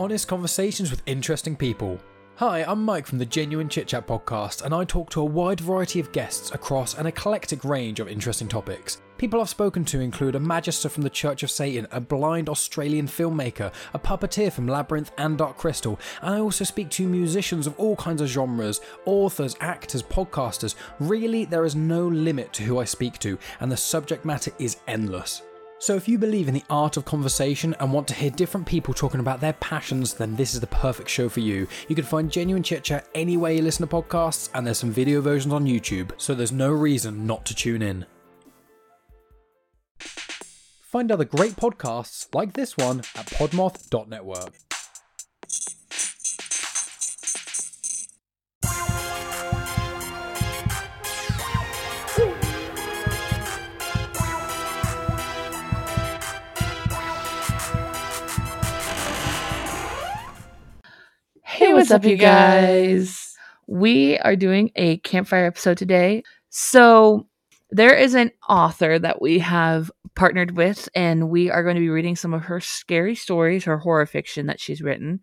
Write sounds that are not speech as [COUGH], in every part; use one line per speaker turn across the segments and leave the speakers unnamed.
honest conversations with interesting people. Hi, I'm Mike from the Genuine Chit Chat podcast, and I talk to a wide variety of guests across an eclectic range of interesting topics. People I've spoken to include a magister from the Church of Satan, a blind Australian filmmaker, a puppeteer from Labyrinth and Dark Crystal, and I also speak to musicians of all kinds of genres, authors, actors, podcasters. Really, there is no limit to who I speak to, and the subject matter is endless. So, if you believe in the art of conversation and want to hear different people talking about their passions, then this is the perfect show for you. You can find Genuine Chit Chat anywhere you listen to podcasts, and there's some video versions on YouTube, so there's no reason not to tune in. Find other great podcasts like this one at podmoth.network.
what's up, you guys? We are doing a campfire episode today. So, there is an author that we have partnered with, and we are going to be reading some of her scary stories, her horror fiction that she's written.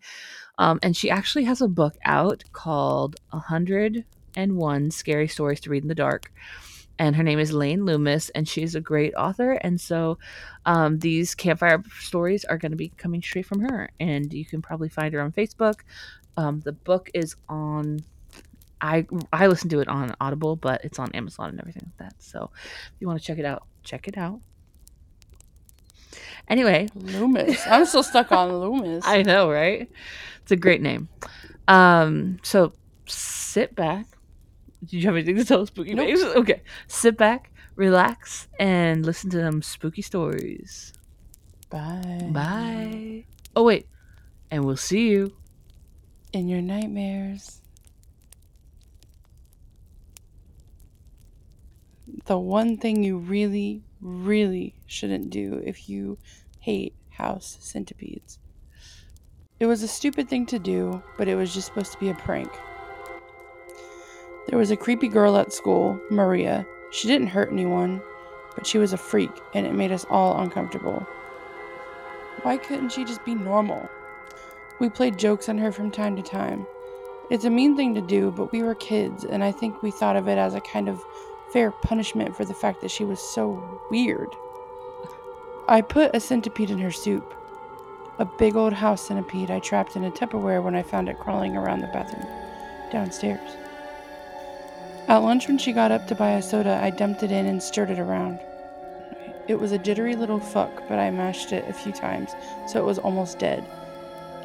Um, and she actually has a book out called 101 Scary Stories to Read in the Dark. And her name is Lane Loomis, and she's a great author. And so um, these campfire stories are going to be coming straight from her. And you can probably find her on Facebook. Um, the book is on I I listen to it on Audible, but it's on Amazon and everything like that. So if you want to check it out, check it out. Anyway,
Loomis. I'm still stuck on [LAUGHS] Loomis.
I know, right? It's a great name. Um, so sit back. Did you have anything to tell spooky
Nope.
names? Okay. Sit back, relax, and listen to them spooky stories.
Bye.
Bye. Oh wait. And we'll see you.
In your nightmares. The one thing you really, really shouldn't do if you hate house centipedes. It was a stupid thing to do, but it was just supposed to be a prank. There was a creepy girl at school, Maria. She didn't hurt anyone, but she was a freak, and it made us all uncomfortable. Why couldn't she just be normal? We played jokes on her from time to time. It's a mean thing to do, but we were kids, and I think we thought of it as a kind of fair punishment for the fact that she was so weird. I put a centipede in her soup. A big old house centipede I trapped in a Tupperware when I found it crawling around the bathroom downstairs. At lunch, when she got up to buy a soda, I dumped it in and stirred it around. It was a jittery little fuck, but I mashed it a few times, so it was almost dead.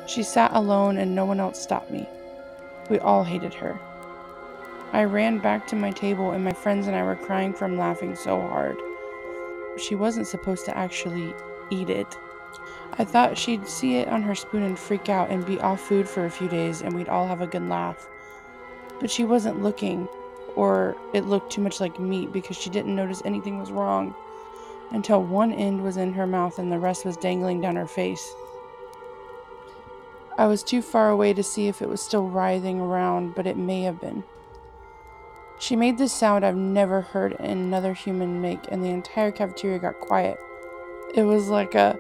She sat alone and no one else stopped me. We all hated her. I ran back to my table and my friends and I were crying from laughing so hard. She wasn't supposed to actually eat it. I thought she'd see it on her spoon and freak out and be off food for a few days and we'd all have a good laugh. But she wasn't looking, or it looked too much like meat because she didn't notice anything was wrong until one end was in her mouth and the rest was dangling down her face. I was too far away to see if it was still writhing around, but it may have been. She made this sound I've never heard another human make, and the entire cafeteria got quiet. It was like a.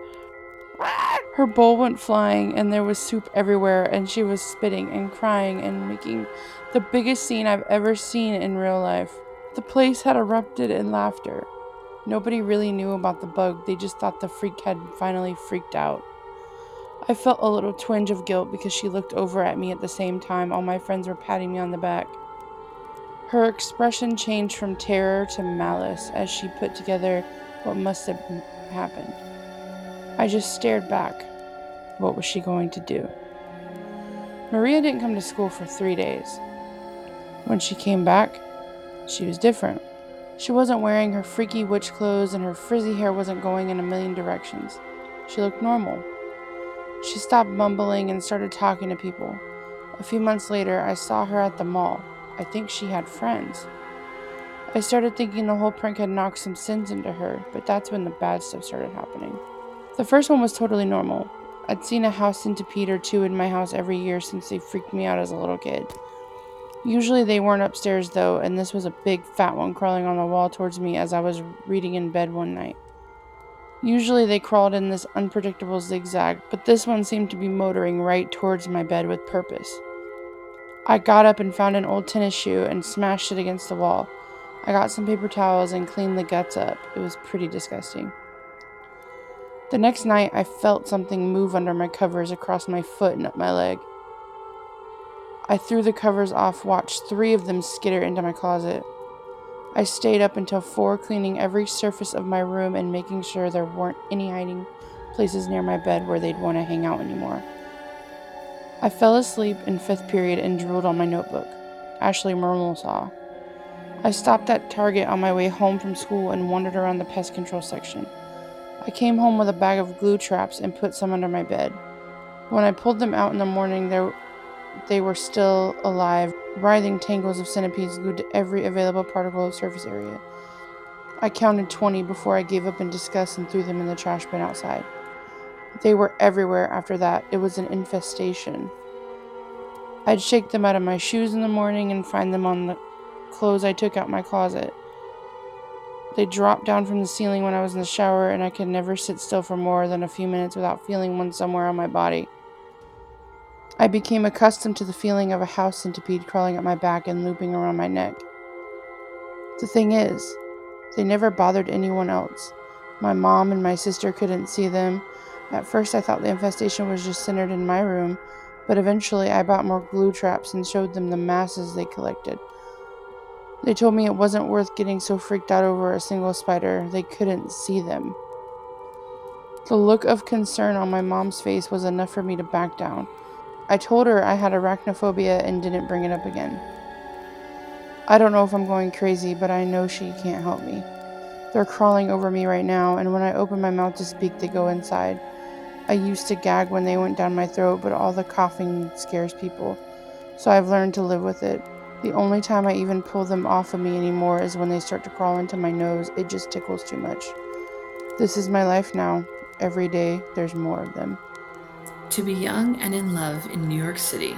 Her bowl went flying, and there was soup everywhere, and she was spitting and crying and making the biggest scene I've ever seen in real life. The place had erupted in laughter. Nobody really knew about the bug, they just thought the freak had finally freaked out. I felt a little twinge of guilt because she looked over at me at the same time all my friends were patting me on the back. Her expression changed from terror to malice as she put together what must have happened. I just stared back. What was she going to do? Maria didn't come to school for three days. When she came back, she was different. She wasn't wearing her freaky witch clothes and her frizzy hair wasn't going in a million directions. She looked normal. She stopped mumbling and started talking to people. A few months later, I saw her at the mall. I think she had friends. I started thinking the whole prank had knocked some sins into her, but that's when the bad stuff started happening. The first one was totally normal. I'd seen a house centipede or two in my house every year since they freaked me out as a little kid. Usually they weren't upstairs though, and this was a big fat one crawling on the wall towards me as I was reading in bed one night. Usually they crawled in this unpredictable zigzag, but this one seemed to be motoring right towards my bed with purpose. I got up and found an old tennis shoe and smashed it against the wall. I got some paper towels and cleaned the guts up. It was pretty disgusting. The next night, I felt something move under my covers across my foot and up my leg. I threw the covers off, watched three of them skitter into my closet. I stayed up until 4, cleaning every surface of my room and making sure there weren't any hiding places near my bed where they'd want to hang out anymore. I fell asleep in fifth period and drooled on my notebook. Ashley Merle saw. I stopped at Target on my way home from school and wandered around the pest control section. I came home with a bag of glue traps and put some under my bed. When I pulled them out in the morning, they were still alive, writhing tangles of centipedes glued to every available particle of surface area. I counted 20 before I gave up in disgust and threw them in the trash bin outside. They were everywhere after that. It was an infestation. I'd shake them out of my shoes in the morning and find them on the clothes I took out my closet. They dropped down from the ceiling when I was in the shower, and I could never sit still for more than a few minutes without feeling one somewhere on my body. I became accustomed to the feeling of a house centipede crawling up my back and looping around my neck. The thing is, they never bothered anyone else. My mom and my sister couldn't see them. At first, I thought the infestation was just centered in my room, but eventually I bought more glue traps and showed them the masses they collected. They told me it wasn't worth getting so freaked out over a single spider, they couldn't see them. The look of concern on my mom's face was enough for me to back down. I told her I had arachnophobia and didn't bring it up again. I don't know if I'm going crazy, but I know she can't help me. They're crawling over me right now, and when I open my mouth to speak, they go inside. I used to gag when they went down my throat, but all the coughing scares people, so I've learned to live with it. The only time I even pull them off of me anymore is when they start to crawl into my nose. It just tickles too much. This is my life now. Every day, there's more of them.
To be young and in love in New York City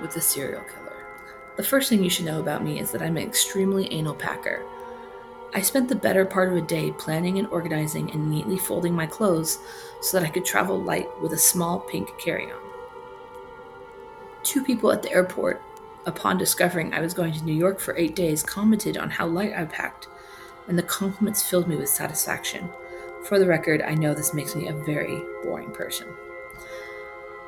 with a serial killer. The first thing you should know about me is that I'm an extremely anal packer. I spent the better part of a day planning and organizing and neatly folding my clothes so that I could travel light with a small pink carry on. Two people at the airport, upon discovering I was going to New York for eight days, commented on how light I packed, and the compliments filled me with satisfaction. For the record, I know this makes me a very boring person.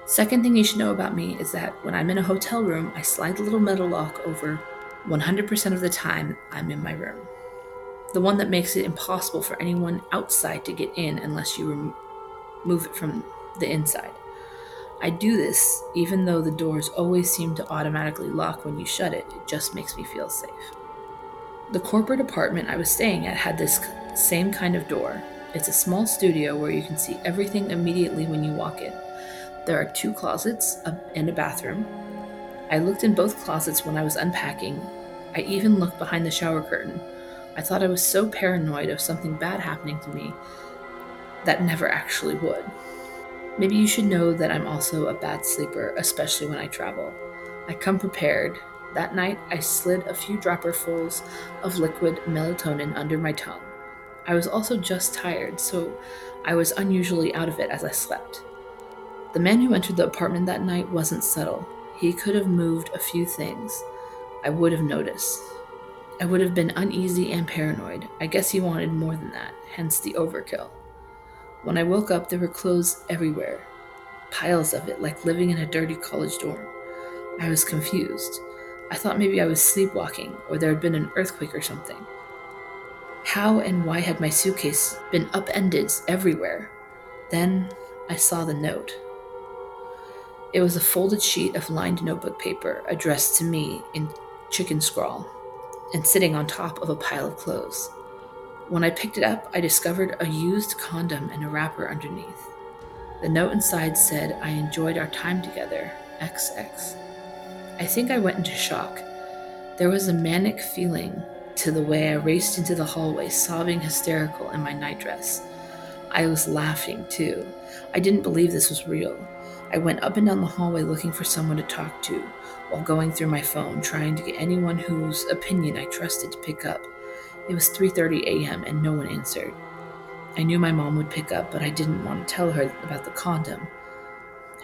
Second thing you should know about me is that when I'm in a hotel room, I slide the little metal lock over 100% of the time I'm in my room. The one that makes it impossible for anyone outside to get in unless you remove it from the inside. I do this even though the doors always seem to automatically lock when you shut it, it just makes me feel safe. The corporate apartment I was staying at had this same kind of door. It's a small studio where you can see everything immediately when you walk in. There are two closets and a bathroom. I looked in both closets when I was unpacking. I even looked behind the shower curtain. I thought I was so paranoid of something bad happening to me that never actually would. Maybe you should know that I'm also a bad sleeper, especially when I travel. I come prepared. That night, I slid a few dropperfuls of liquid melatonin under my tongue. I was also just tired, so I was unusually out of it as I slept. The man who entered the apartment that night wasn't subtle. He could have moved a few things. I would have noticed. I would have been uneasy and paranoid. I guess he wanted more than that, hence the overkill. When I woke up, there were clothes everywhere. Piles of it, like living in a dirty college dorm. I was confused. I thought maybe I was sleepwalking or there had been an earthquake or something. How and why had my suitcase been upended everywhere? Then I saw the note. It was a folded sheet of lined notebook paper addressed to me in chicken scrawl and sitting on top of a pile of clothes. When I picked it up, I discovered a used condom and a wrapper underneath. The note inside said, I enjoyed our time together, XX. I think I went into shock. There was a manic feeling to the way I raced into the hallway, sobbing hysterical in my nightdress. I was laughing too. I didn't believe this was real. I went up and down the hallway looking for someone to talk to while going through my phone trying to get anyone whose opinion I trusted to pick up. It was 3:30 a.m. and no one answered. I knew my mom would pick up, but I didn't want to tell her about the condom.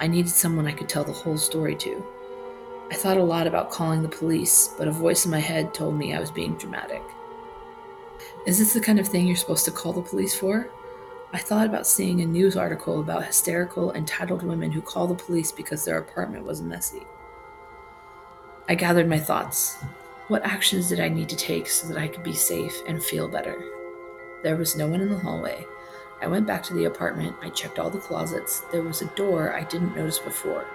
I needed someone I could tell the whole story to. I thought a lot about calling the police, but a voice in my head told me I was being dramatic. Is this the kind of thing you're supposed to call the police for? I thought about seeing a news article about hysterical, entitled women who call the police because their apartment was messy. I gathered my thoughts. What actions did I need to take so that I could be safe and feel better? There was no one in the hallway. I went back to the apartment. I checked all the closets. There was a door I didn't notice before.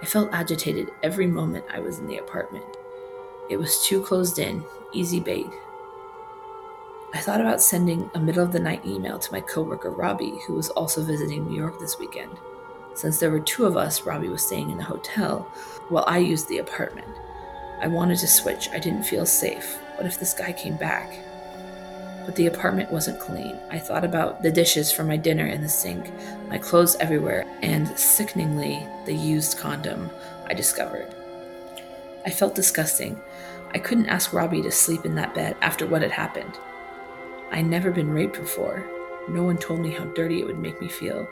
I felt agitated every moment I was in the apartment. It was too closed in, easy bait. I thought about sending a middle of the night email to my coworker Robbie, who was also visiting New York this weekend. Since there were two of us, Robbie was staying in the hotel while I used the apartment. I wanted to switch. I didn't feel safe. What if this guy came back? But the apartment wasn't clean. I thought about the dishes from my dinner in the sink, my clothes everywhere, and sickeningly, the used condom I discovered. I felt disgusting. I couldn't ask Robbie to sleep in that bed after what had happened. I'd never been raped before. No one told me how dirty it would make me feel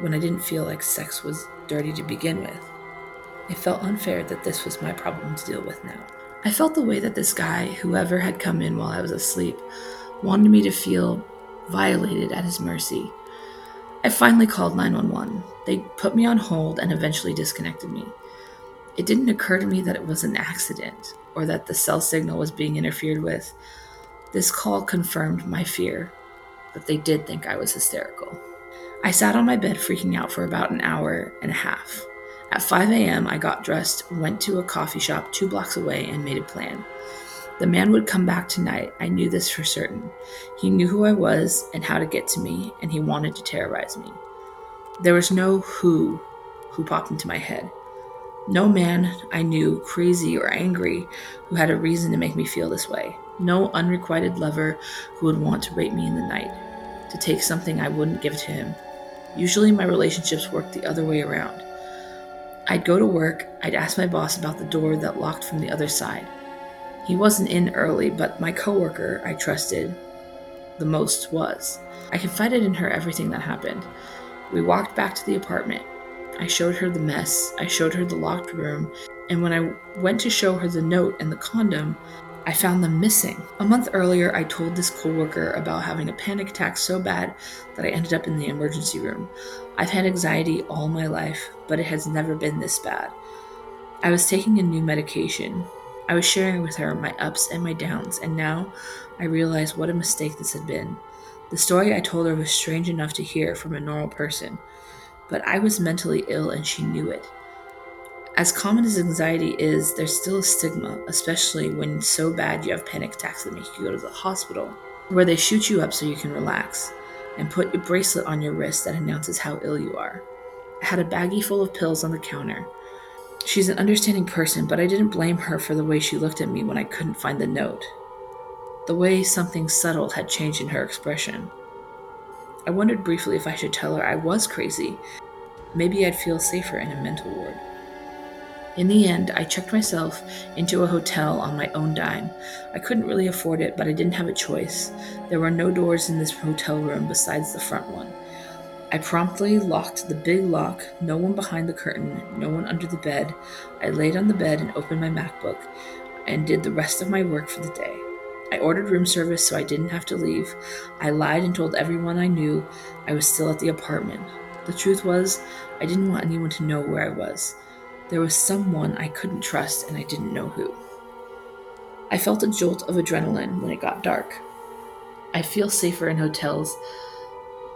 when I didn't feel like sex was dirty to begin with. It felt unfair that this was my problem to deal with now. I felt the way that this guy, whoever had come in while I was asleep, wanted me to feel violated at his mercy. I finally called 911. They put me on hold and eventually disconnected me. It didn't occur to me that it was an accident or that the cell signal was being interfered with. This call confirmed my fear that they did think I was hysterical. I sat on my bed freaking out for about an hour and a half. At 5 a.m., I got dressed, went to a coffee shop two blocks away, and made a plan. The man would come back tonight. I knew this for certain. He knew who I was and how to get to me, and he wanted to terrorize me. There was no who who popped into my head. No man I knew, crazy or angry, who had a reason to make me feel this way. No unrequited lover who would want to rape me in the night, to take something I wouldn't give to him. Usually my relationships worked the other way around. I'd go to work, I'd ask my boss about the door that locked from the other side. He wasn't in early, but my coworker I trusted the most was. I confided in her everything that happened. We walked back to the apartment. I showed her the mess, I showed her the locked room, and when I went to show her the note and the condom, I found them missing. A month earlier, I told this coworker about having a panic attack so bad that I ended up in the emergency room. I've had anxiety all my life, but it has never been this bad. I was taking a new medication, I was sharing with her my ups and my downs, and now I realized what a mistake this had been. The story I told her was strange enough to hear from a normal person, but I was mentally ill and she knew it. As common as anxiety is, there's still a stigma, especially when so bad you have panic attacks that make you go to the hospital, where they shoot you up so you can relax, and put a bracelet on your wrist that announces how ill you are. I had a baggie full of pills on the counter. She's an understanding person, but I didn't blame her for the way she looked at me when I couldn't find the note. The way something subtle had changed in her expression. I wondered briefly if I should tell her I was crazy. Maybe I'd feel safer in a mental ward. In the end, I checked myself into a hotel on my own dime. I couldn't really afford it, but I didn't have a choice. There were no doors in this hotel room besides the front one. I promptly locked the big lock, no one behind the curtain, no one under the bed. I laid on the bed and opened my MacBook and did the rest of my work for the day. I ordered room service so I didn't have to leave. I lied and told everyone I knew I was still at the apartment. The truth was, I didn't want anyone to know where I was. There was someone I couldn't trust and I didn't know who. I felt a jolt of adrenaline when it got dark. I feel safer in hotels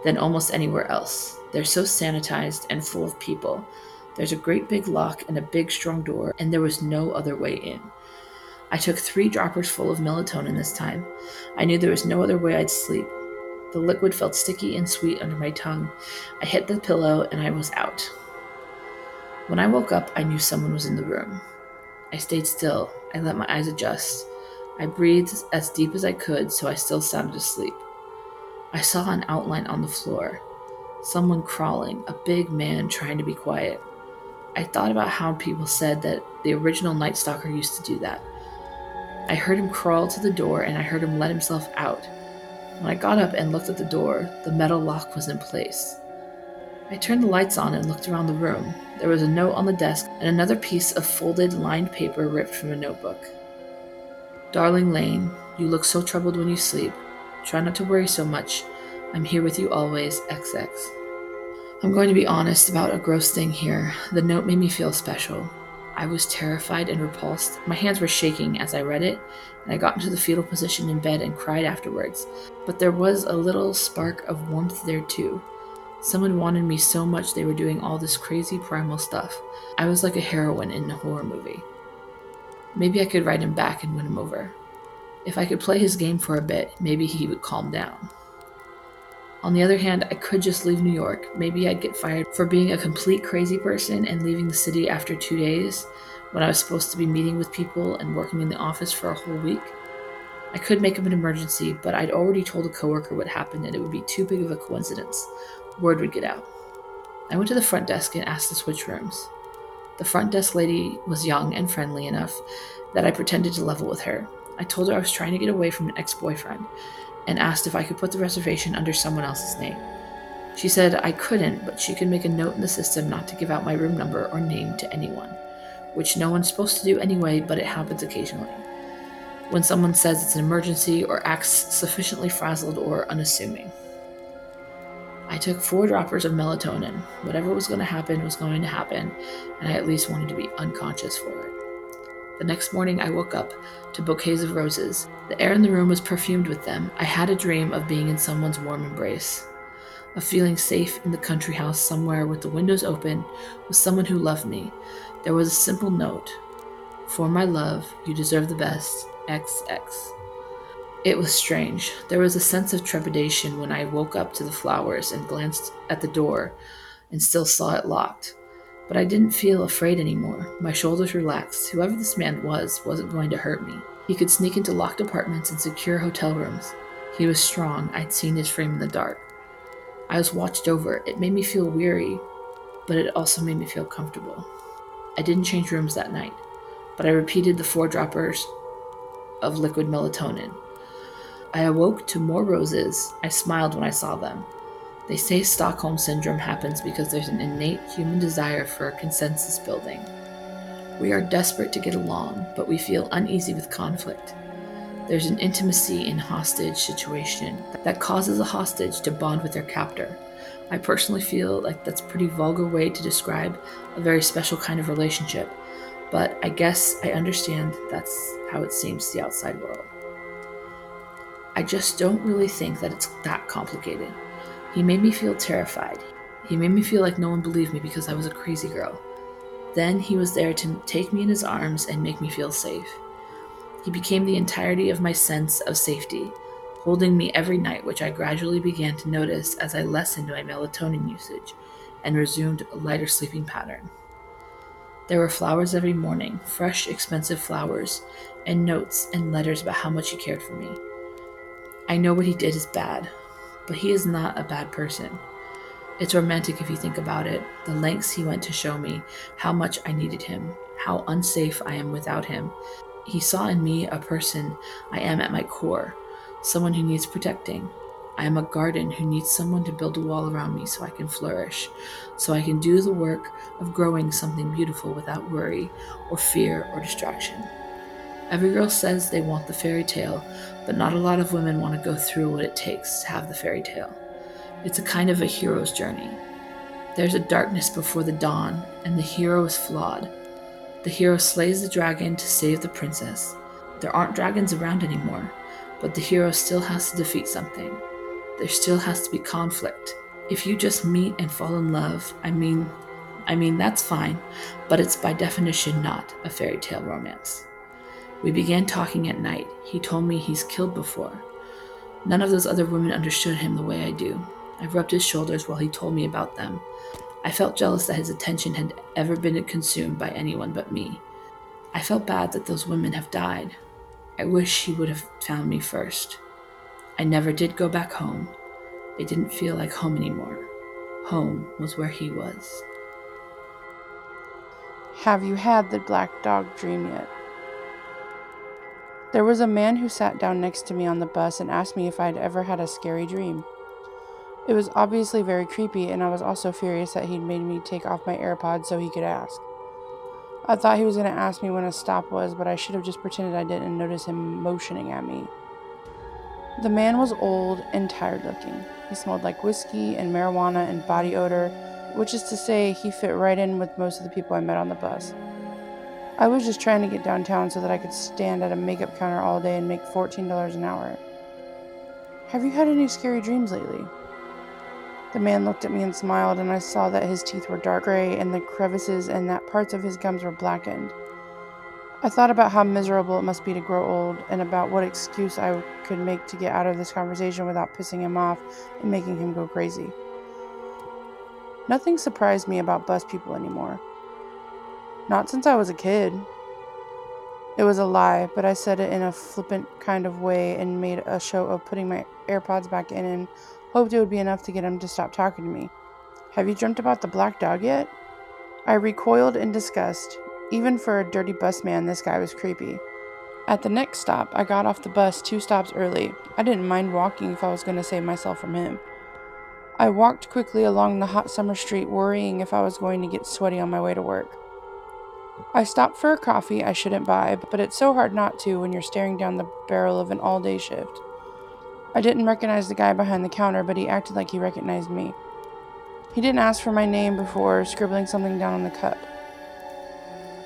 than almost anywhere else. They're so sanitized and full of people. There's a great big lock and a big strong door, and there was no other way in. I took three droppers full of melatonin this time. I knew there was no other way I'd sleep. The liquid felt sticky and sweet under my tongue. I hit the pillow and I was out. When I woke up, I knew someone was in the room. I stayed still. I let my eyes adjust. I breathed as deep as I could so I still sounded asleep. I saw an outline on the floor. Someone crawling, a big man trying to be quiet. I thought about how people said that the original Night Stalker used to do that. I heard him crawl to the door and I heard him let himself out. When I got up and looked at the door, the metal lock was in place. I turned the lights on and looked around the room. There was a note on the desk and another piece of folded, lined paper ripped from a notebook. Darling Lane, you look so troubled when you sleep. Try not to worry so much. I'm here with you always, XX. I'm going to be honest about a gross thing here. The note made me feel special. I was terrified and repulsed. My hands were shaking as I read it, and I got into the fetal position in bed and cried afterwards. But there was a little spark of warmth there too. Someone wanted me so much they were doing all this crazy primal stuff. I was like a heroine in a horror movie. Maybe I could write him back and win him over. If I could play his game for a bit, maybe he would calm down. On the other hand, I could just leave New York. Maybe I'd get fired for being a complete crazy person and leaving the city after two days when I was supposed to be meeting with people and working in the office for a whole week. I could make up an emergency, but I'd already told a coworker what happened and it would be too big of a coincidence word would get out. I went to the front desk and asked to switch rooms. The front desk lady was young and friendly enough that I pretended to level with her. I told her I was trying to get away from an ex boyfriend and asked if I could put the reservation under someone else's name. She said I couldn't, but she could make a note in the system not to give out my room number or name to anyone, which no one's supposed to do anyway, but it happens occasionally. When someone says it's an emergency or acts sufficiently frazzled or unassuming. I took four droppers of melatonin. Whatever was going to happen was going to happen, and I at least wanted to be unconscious for it. The next morning, I woke up to bouquets of roses. The air in the room was perfumed with them. I had a dream of being in someone's warm embrace, of feeling safe in the country house somewhere with the windows open with someone who loved me. There was a simple note For my love, you deserve the best. XX. It was strange. There was a sense of trepidation when I woke up to the flowers and glanced at the door and still saw it locked. But I didn't feel afraid anymore. My shoulders relaxed. Whoever this man was wasn't going to hurt me. He could sneak into locked apartments and secure hotel rooms. He was strong. I'd seen his frame in the dark. I was watched over. It made me feel weary, but it also made me feel comfortable. I didn't change rooms that night, but I repeated the four droppers of liquid melatonin. I awoke to more roses. I smiled when I saw them. They say Stockholm Syndrome happens because there's an innate human desire for consensus building. We are desperate to get along, but we feel uneasy with conflict. There's an intimacy in hostage situation that causes a hostage to bond with their captor. I personally feel like that's a pretty vulgar way to describe a very special kind of relationship, but I guess I understand that's how it seems to the outside world. I just don't really think that it's that complicated. He made me feel terrified. He made me feel like no one believed me because I was a crazy girl. Then he was there to take me in his arms and make me feel safe. He became the entirety of my sense of safety, holding me every night, which I gradually began to notice as I lessened my melatonin usage and resumed a lighter sleeping pattern. There were flowers every morning, fresh, expensive flowers, and notes and letters about how much he cared for me. I know what he did is bad, but he is not a bad person. It's romantic if you think about it, the lengths he went to show me how much I needed him, how unsafe I am without him. He saw in me a person I am at my core, someone who needs protecting. I am a garden who needs someone to build a wall around me so I can flourish, so I can do the work of growing something beautiful without worry or fear or distraction. Every girl says they want the fairy tale, but not a lot of women want to go through what it takes to have the fairy tale. It's a kind of a hero's journey. There's a darkness before the dawn, and the hero is flawed. The hero slays the dragon to save the princess. There aren't dragons around anymore, but the hero still has to defeat something. There still has to be conflict. If you just meet and fall in love, I mean, I mean that's fine, but it's by definition not a fairy tale romance. We began talking at night. He told me he's killed before. None of those other women understood him the way I do. I rubbed his shoulders while he told me about them. I felt jealous that his attention had ever been consumed by anyone but me. I felt bad that those women have died. I wish he would have found me first. I never did go back home. It didn't feel like home anymore. Home was where he was.
Have you had the black dog dream yet? There was a man who sat down next to me on the bus and asked me if I'd ever had a scary dream. It was obviously very creepy, and I was also furious that he'd made me take off my AirPods so he could ask. I thought he was going to ask me when a stop was, but I should have just pretended I didn't notice him motioning at me. The man was old and tired looking. He smelled like whiskey and marijuana and body odor, which is to say, he fit right in with most of the people I met on the bus. I was just trying to get downtown so that I could stand at a makeup counter all day and make $14 an hour. Have you had any scary dreams lately? The man looked at me and smiled, and I saw that his teeth were dark gray and the crevices and that parts of his gums were blackened. I thought about how miserable it must be to grow old and about what excuse I could make to get out of this conversation without pissing him off and making him go crazy. Nothing surprised me about bus people anymore. Not since I was a kid. It was a lie, but I said it in a flippant kind of way and made a show of putting my AirPods back in and hoped it would be enough to get him to stop talking to me. Have you dreamt about the black dog yet? I recoiled in disgust. Even for a dirty bus man, this guy was creepy. At the next stop, I got off the bus two stops early. I didn't mind walking if I was going to save myself from him. I walked quickly along the hot summer street, worrying if I was going to get sweaty on my way to work. I stopped for a coffee I shouldn't buy, but it's so hard not to when you're staring down the barrel of an all day shift. I didn't recognize the guy behind the counter, but he acted like he recognized me. He didn't ask for my name before scribbling something down on the cup.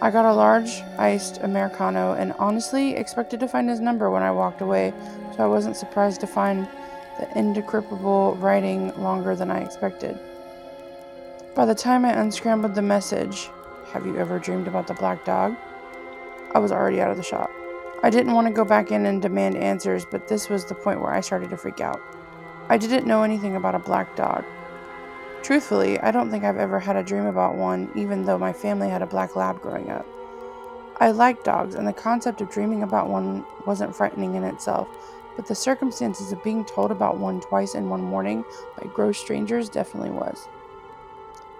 I got a large iced Americano and honestly expected to find his number when I walked away, so I wasn't surprised to find the indecryptable writing longer than I expected. By the time I unscrambled the message, have you ever dreamed about the black dog? I was already out of the shop. I didn't want to go back in and demand answers, but this was the point where I started to freak out. I didn't know anything about a black dog. Truthfully, I don't think I've ever had a dream about one, even though my family had a black lab growing up. I like dogs, and the concept of dreaming about one wasn't frightening in itself, but the circumstances of being told about one twice in one morning by gross strangers definitely was.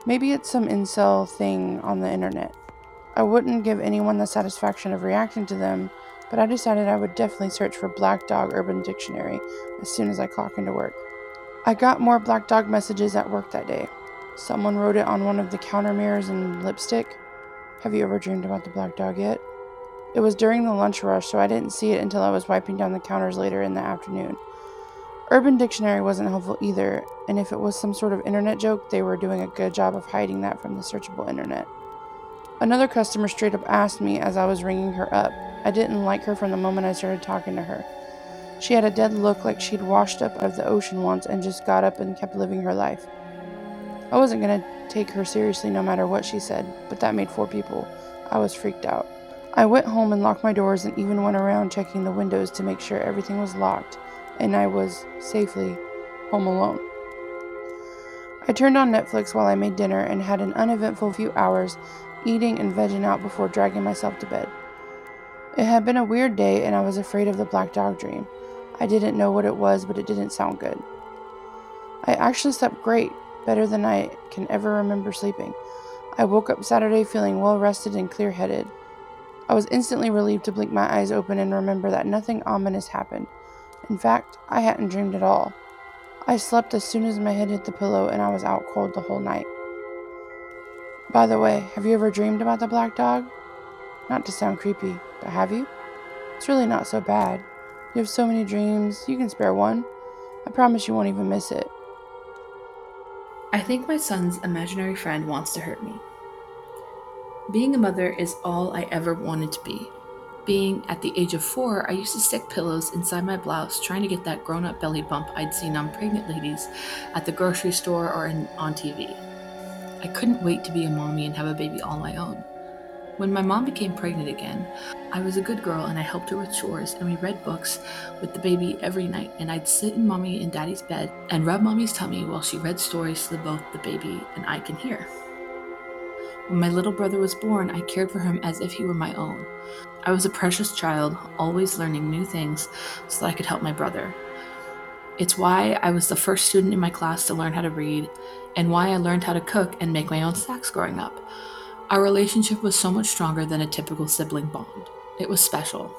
Maybe it's some incel thing on the internet. I wouldn't give anyone the satisfaction of reacting to them, but I decided I would definitely search for Black Dog Urban Dictionary as soon as I clock into work. I got more Black Dog messages at work that day. Someone wrote it on one of the counter mirrors in lipstick. Have you ever dreamed about the black dog yet? It was during the lunch rush, so I didn't see it until I was wiping down the counters later in the afternoon. Urban Dictionary wasn't helpful either, and if it was some sort of internet joke, they were doing a good job of hiding that from the searchable internet. Another customer straight up asked me as I was ringing her up. I didn't like her from the moment I started talking to her. She had a dead look like she'd washed up out of the ocean once and just got up and kept living her life. I wasn't going to take her seriously no matter what she said, but that made four people. I was freaked out. I went home and locked my doors and even went around checking the windows to make sure everything was locked and I was safely home alone. I turned on Netflix while I made dinner and had an uneventful few hours eating and vegging out before dragging myself to bed. It had been a weird day and I was afraid of the black dog dream. I didn't know what it was, but it didn't sound good. I actually slept great, better than I can ever remember sleeping. I woke up Saturday feeling well rested and clear headed. I was instantly relieved to blink my eyes open and remember that nothing ominous happened. In fact, I hadn't dreamed at all. I slept as soon as my head hit the pillow and I was out cold the whole night. By the way, have you ever dreamed about the black dog? Not to sound creepy, but have you? It's really not so bad. You have so many dreams, you can spare one. I promise you won't even miss it.
I think my son's imaginary friend wants to hurt me. Being a mother is all I ever wanted to be. Being at the age of four, I used to stick pillows inside my blouse trying to get that grown up belly bump I'd seen on pregnant ladies at the grocery store or in, on TV. I couldn't wait to be a mommy and have a baby all my own. When my mom became pregnant again, I was a good girl and I helped her with chores and we read books with the baby every night and I'd sit in mommy and daddy's bed and rub mommy's tummy while she read stories to both the baby and I can hear. When my little brother was born, I cared for him as if he were my own. I was a precious child, always learning new things so that I could help my brother. It's why I was the first student in my class to learn how to read, and why I learned how to cook and make my own snacks growing up. Our relationship was so much stronger than a typical sibling bond. It was special.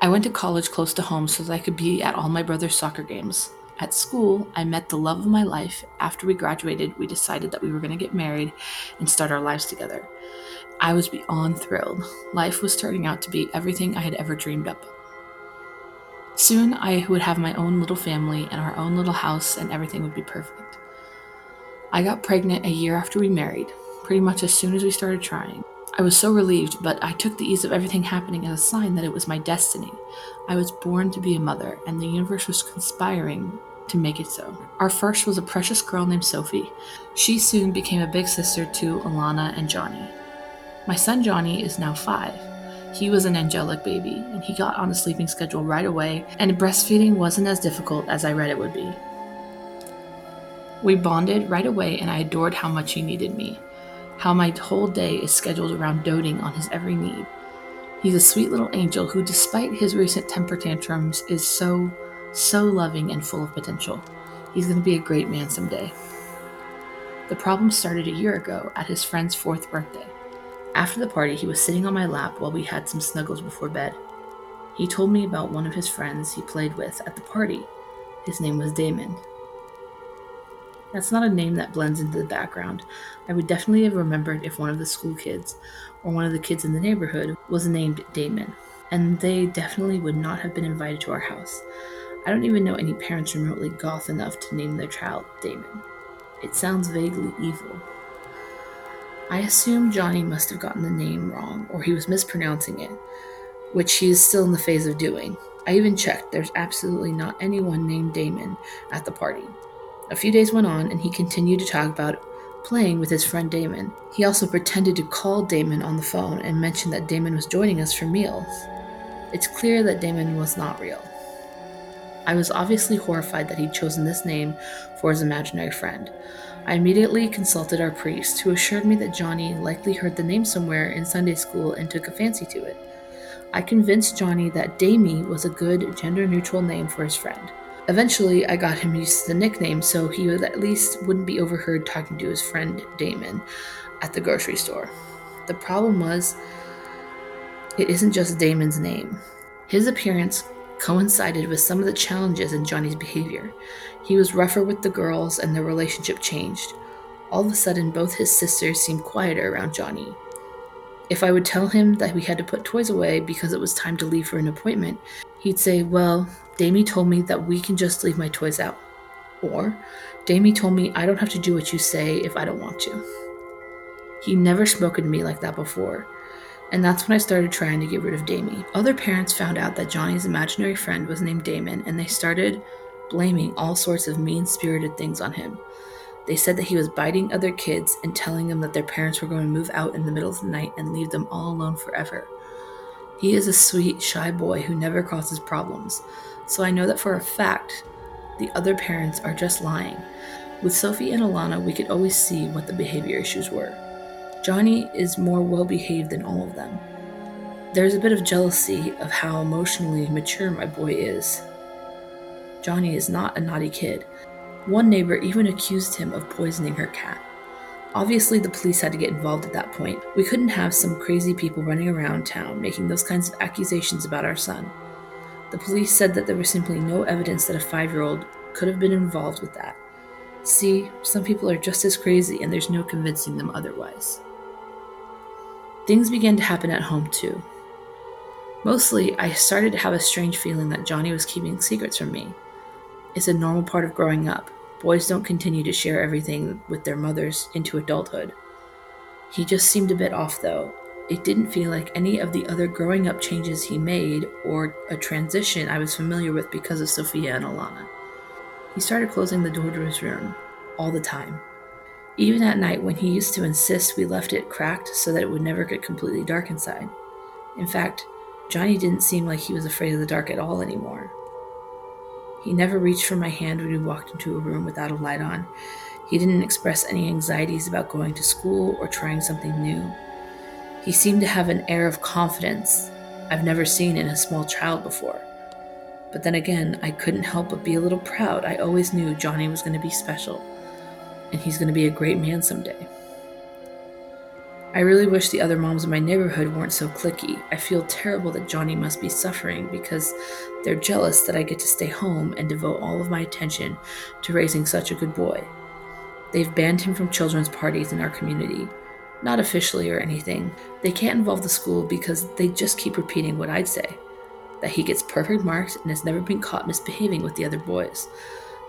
I went to college close to home so that I could be at all my brother's soccer games. At school, I met the love of my life. After we graduated, we decided that we were going to get married and start our lives together. I was beyond thrilled. Life was turning out to be everything I had ever dreamed up. Soon, I would have my own little family and our own little house, and everything would be perfect. I got pregnant a year after we married, pretty much as soon as we started trying. I was so relieved, but I took the ease of everything happening as a sign that it was my destiny. I was born to be a mother, and the universe was conspiring to make it so. Our first was a precious girl named Sophie. She soon became a big sister to Alana and Johnny. My son Johnny is now five. He was an angelic baby, and he got on a sleeping schedule right away, and breastfeeding wasn't as difficult as I read it would be. We bonded right away, and I adored how much he needed me, how my whole day is scheduled around doting on his every need. He's a sweet little angel who, despite his recent temper tantrums, is so, so loving and full of potential. He's going to be a great man someday. The problem started a year ago at his friend's fourth birthday. After the party, he was sitting on my lap while we had some snuggles before bed. He told me about one of his friends he played with at the party. His name was Damon. That's not a name that blends into the background. I would definitely have remembered if one of the school kids or one of the kids in the neighborhood was named Damon, and they definitely would not have been invited to our house. I don't even know any parents remotely goth enough to name their child Damon. It sounds vaguely evil. I assume Johnny must have gotten the name wrong, or he was mispronouncing it, which he is still in the phase of doing. I even checked, there's absolutely not anyone named Damon at the party. A few days went on, and he continued to talk about playing with his friend Damon. He also pretended to call Damon on the phone and mentioned that Damon was joining us for meals. It's clear that Damon was not real. I was obviously horrified that he'd chosen this name for his imaginary friend. I immediately consulted our priest, who assured me that Johnny likely heard the name somewhere in Sunday school and took a fancy to it. I convinced Johnny that Damie was a good gender neutral name for his friend. Eventually, I got him used to the nickname so he would at least wouldn't be overheard talking to his friend Damon at the grocery store. The problem was, it isn't just Damon's name. His appearance coincided with some of the challenges in Johnny's behavior. He was rougher with the girls, and their relationship changed. All of a sudden, both his sisters seemed quieter around Johnny. If I would tell him that we had to put toys away because it was time to leave for an appointment, he'd say, Well, Damie told me that we can just leave my toys out. Or, Damie told me I don't have to do what you say if I don't want to. He never spoken to me like that before, and that's when I started trying to get rid of Damie. Other parents found out that Johnny's imaginary friend was named Damon, and they started blaming all sorts of mean spirited things on him. They said that he was biting other kids and telling them that their parents were going to move out in the middle of the night and leave them all alone forever. He is a sweet, shy boy who never causes problems, so I know that for a fact the other parents are just lying. With Sophie and Alana, we could always see what the behavior issues were. Johnny is more well behaved than all of them. There's a bit of jealousy of how emotionally mature my boy is, Johnny is not a naughty kid. One neighbor even accused him of poisoning her cat. Obviously, the police had to get involved at that point. We couldn't have some crazy people running around town making those kinds of accusations about our son. The police said that there was simply no evidence that a five year old could have been involved with that. See, some people are just as crazy, and there's no convincing them otherwise. Things began to happen at home, too. Mostly, I started to have a strange feeling that Johnny was keeping secrets from me It's a normal part of growing up. Boys don't continue to share everything with their mothers into adulthood. He just seemed a bit off, though. It didn't feel like any of the other growing up changes he made or a transition I was familiar with because of Sophia and Alana. He started closing the door to his room all the time. Even at night, when he used to insist we left it cracked so that it would never get completely dark inside. In fact, Johnny didn't seem like he was afraid of the dark at all anymore. He never reached for my hand when we walked into a room without a light on. He didn't express any anxieties about going to school or trying something new. He seemed to have an air of confidence I've never seen in a small child before. But then again, I couldn't help but be a little proud. I always knew Johnny was going to be special, and he's going to be a great man someday. I really wish the other moms in my neighborhood weren't so clicky. I feel terrible that Johnny must be suffering because they're jealous that I get to stay home and devote all of my attention to raising such a good boy. They've banned him from children's parties in our community. Not officially or anything. They can't involve the school because they just keep repeating what I'd say that he gets perfect marks and has never been caught misbehaving with the other boys.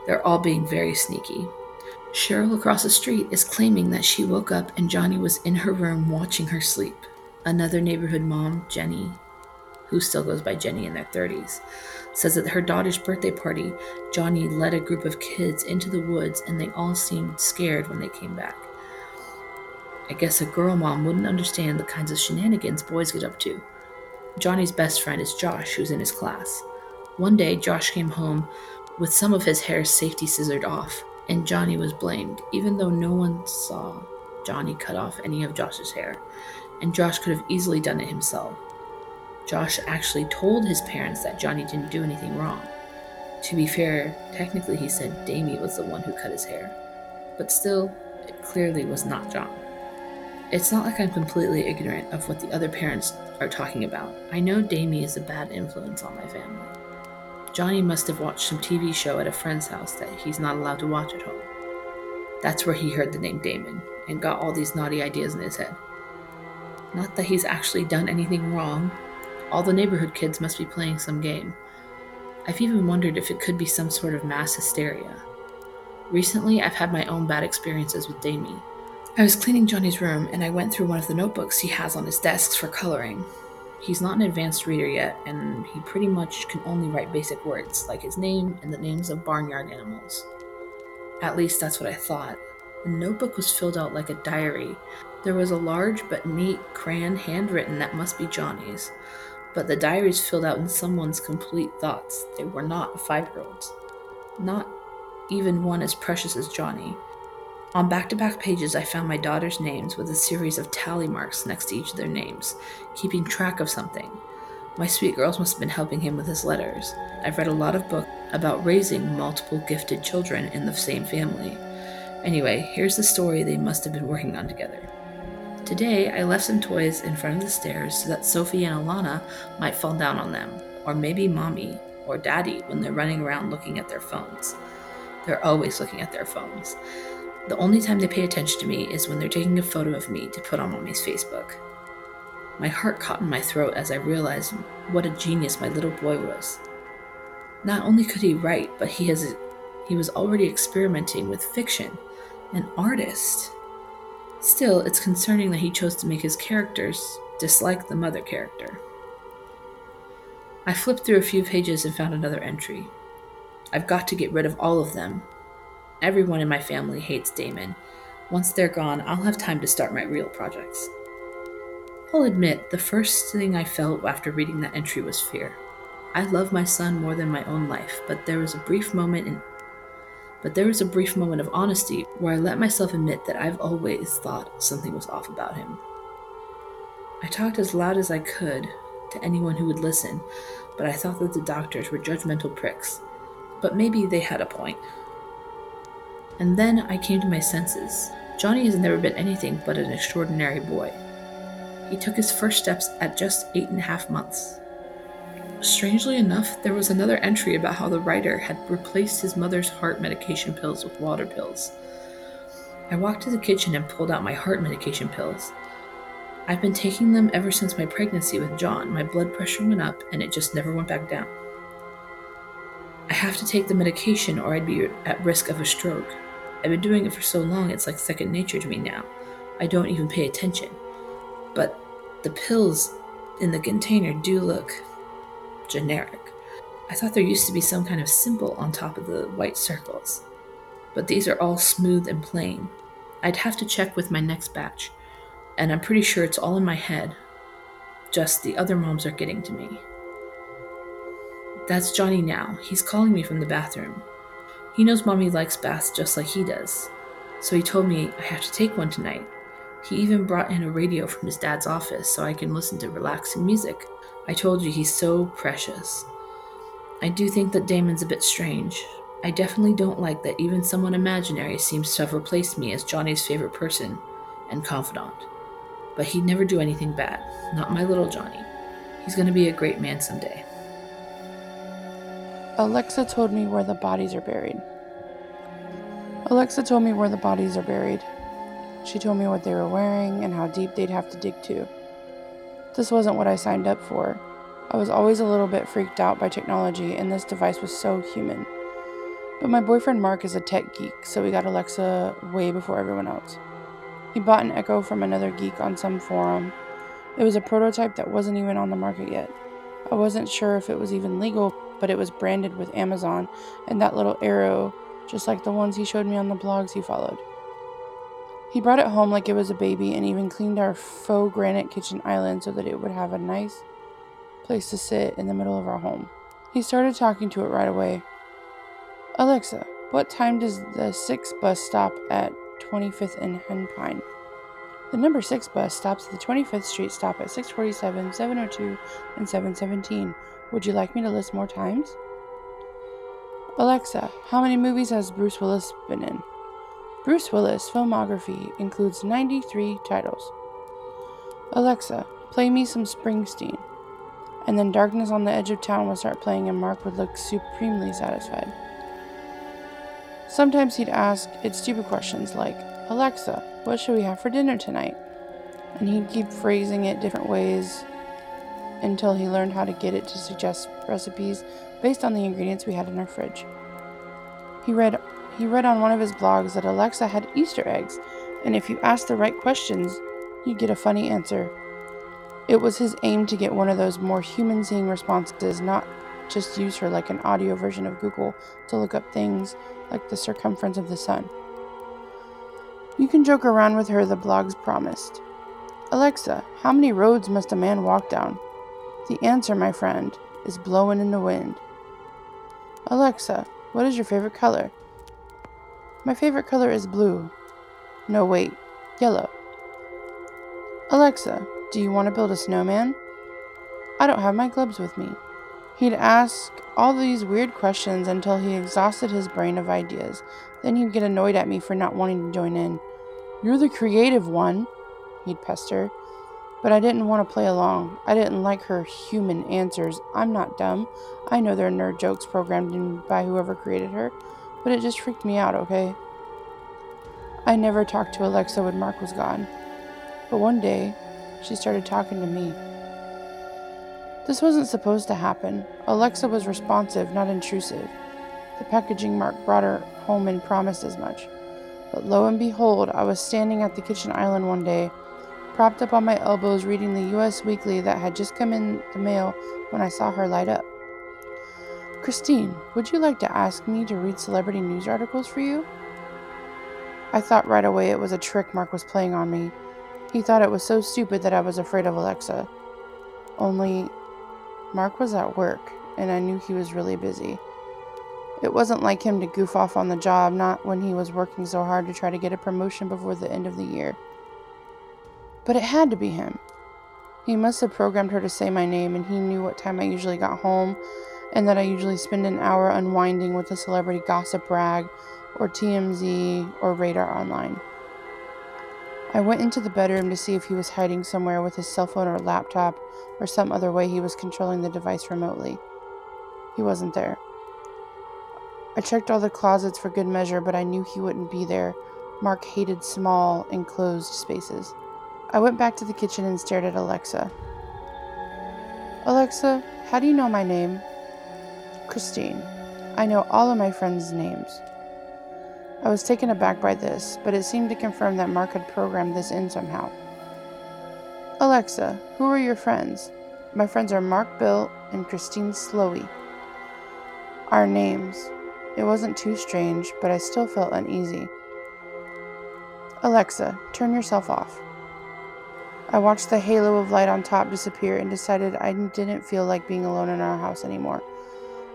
They're all being very sneaky. Cheryl across the street is claiming that she woke up and Johnny was in her room watching her sleep. Another neighborhood mom, Jenny, who still goes by Jenny in their 30s, says that at her daughter's birthday party, Johnny led a group of kids into the woods and they all seemed scared when they came back. I guess a girl mom wouldn't understand the kinds of shenanigans boys get up to. Johnny's best friend is Josh, who's in his class. One day, Josh came home with some of his hair safety scissored off, and Johnny was blamed, even though no one saw Johnny cut off any of Josh's hair, and Josh could have easily done it himself. Josh actually told his parents that Johnny didn't do anything wrong. To be fair, technically he said Damie was the one who cut his hair, but still, it clearly was not John. It's not like I'm completely ignorant of what the other parents are talking about. I know Damie is a bad influence on my family. Johnny must have watched some TV show at a friend's house that he's not allowed to watch at home. That's where he heard the name Damon and got all these naughty ideas in his head. Not that he's actually done anything wrong. All the neighborhood kids must be playing some game. I've even wondered if it could be some sort of mass hysteria. Recently, I've had my own bad experiences with Damie. I was cleaning Johnny's room and I went through one of the notebooks he has on his desks for coloring. He's not an advanced reader yet, and he pretty much can only write basic words like his name and the names of barnyard animals. At least that's what I thought. The notebook was filled out like a diary. There was a large but neat crayon handwritten that must be Johnny's, but the diaries filled out in someone's complete thoughts. They were not a five year old's. Not even one as precious as Johnny. On back to back pages, I found my daughter's names with a series of tally marks next to each of their names, keeping track of something. My sweet girls must have been helping him with his letters. I've read a lot of books about raising multiple gifted children in the same family. Anyway, here's the story they must have been working on together. Today, I left some toys in front of the stairs so that Sophie and Alana might fall down on them, or maybe mommy or daddy when they're running around looking at their phones. They're always looking at their phones. The only time they pay attention to me is when they're taking a photo of me to put on mommy's Facebook. My heart caught in my throat as I realized what a genius my little boy was. Not only could he write, but he has he was already experimenting with fiction, an artist. Still, it's concerning that he chose to make his characters dislike the mother character. I flipped through a few pages and found another entry. I've got to get rid of all of them, Everyone in my family hates Damon. Once they're gone, I'll have time to start my real projects. I'll admit, the first thing I felt after reading that entry was fear. I love my son more than my own life, but there was a brief moment in but there was a brief moment of honesty where I let myself admit that I've always thought something was off about him. I talked as loud as I could to anyone who would listen, but I thought that the doctors were judgmental pricks. But maybe they had a point. And then I came to my senses. Johnny has never been anything but an extraordinary boy. He took his first steps at just eight and a half months. Strangely enough, there was another entry about how the writer had replaced his mother's heart medication pills with water pills. I walked to the kitchen and pulled out my heart medication pills. I've been taking them ever since my pregnancy with John. My blood pressure went up and it just never went back down. I have to take the medication or I'd be at risk of a stroke. I've been doing it for so long, it's like second nature to me now. I don't even pay attention. But the pills in the container do look generic. I thought there used to be some kind of symbol on top of the white circles. But these are all smooth and plain. I'd have to check with my next batch, and I'm pretty sure it's all in my head. Just the other moms are getting to me. That's Johnny now. He's calling me from the bathroom. He knows mommy likes baths just like he does. So he told me I have to take one tonight. He even brought in a radio from his dad's office so I can listen to relaxing music. I told you he's so precious. I do think that Damon's a bit strange. I definitely don't like that even someone imaginary seems to have replaced me as Johnny's favorite person and confidant. but he'd never do anything bad. Not my little Johnny. He's going to be a great man someday.
Alexa told me where the bodies are buried. Alexa told me where the bodies are buried. She told me what they were wearing and how deep they'd have to dig to. This wasn't what I signed up for. I was always a little bit freaked out by technology, and this device was so human. But my boyfriend Mark is a tech geek, so we got Alexa way before everyone else. He bought an Echo from another geek on some forum. It was a prototype that wasn't even on the market yet. I wasn't sure if it was even legal, but it was branded with Amazon and that little arrow, just like the ones he showed me on the blogs he followed. He brought it home like it was a baby and even cleaned our faux granite kitchen island so that it would have a nice place to sit in the middle of our home. He started talking to it right away. Alexa, what time does the 6 bus stop at 25th and Henpine? The number 6 bus stops at the 25th Street stop at 647, 702, and 717. Would you like me to list more times? Alexa, how many movies has Bruce Willis been in? Bruce Willis' filmography includes 93 titles. Alexa, play me some Springsteen. And then Darkness on the Edge of Town would start playing, and Mark would look supremely satisfied. Sometimes he'd ask it stupid questions like, Alexa, what should we have for dinner tonight? And he'd keep phrasing it different ways until he learned how to get it to suggest recipes based on the ingredients we had in our fridge. He read he read on one of his blogs that Alexa had Easter eggs, and if you asked the right questions, you'd get a funny answer. It was his aim to get one of those more human seeing responses, not just use her like an audio version of Google to look up things like the circumference of the sun. You can joke around with her, the blogs promised. Alexa, how many roads must a man walk down? The answer, my friend, is blowing in the wind. Alexa, what is your favorite color? My favorite color is blue. No, wait, yellow. Alexa, do you want to build a snowman? I don't have my gloves with me. He'd ask all these weird questions until he exhausted his brain of ideas. Then he'd get annoyed at me for not wanting to join in. You're the creative one, he'd pester. But I didn't want to play along. I didn't like her human answers. I'm not dumb. I know they're nerd jokes programmed in by whoever created her, but it just freaked me out, okay? I never talked to Alexa when Mark was gone. But one day, she started talking to me. This wasn't supposed to happen. Alexa was responsive, not intrusive. The packaging Mark brought her home and promised as much. But lo and behold, I was standing at the kitchen island one day, propped up on my elbows reading the US Weekly that had just come in the mail when I saw her light up. Christine, would you like to ask me to read celebrity news articles for you? I thought right away it was a trick Mark was playing on me. He thought it was so stupid that I was afraid of Alexa. Only Mark was at work, and I knew he was really busy. It wasn't like him to goof off on the job, not when he was working so hard to try to get a promotion before the end of the year. But it had to be him. He must have programmed her to say my name, and he knew what time I usually got home, and that I usually spend an hour unwinding with a celebrity gossip rag, or TMZ, or Radar Online. I went into the bedroom to see if he was hiding somewhere with his cell phone or laptop or some other way he was controlling the device remotely. He wasn't there. I checked all the closets for good measure, but I knew he wouldn't be there. Mark hated small, enclosed spaces. I went back to the kitchen and stared at Alexa. Alexa, how do you know my name? Christine. I know all of my friends' names. I was taken aback by this, but it seemed to confirm that Mark had programmed this in somehow. Alexa, who are your friends? My friends are Mark Bill and Christine Slowey. Our names. It wasn't too strange, but I still felt uneasy. Alexa, turn yourself off. I watched the halo of light on top disappear and decided I didn't feel like being alone in our house anymore.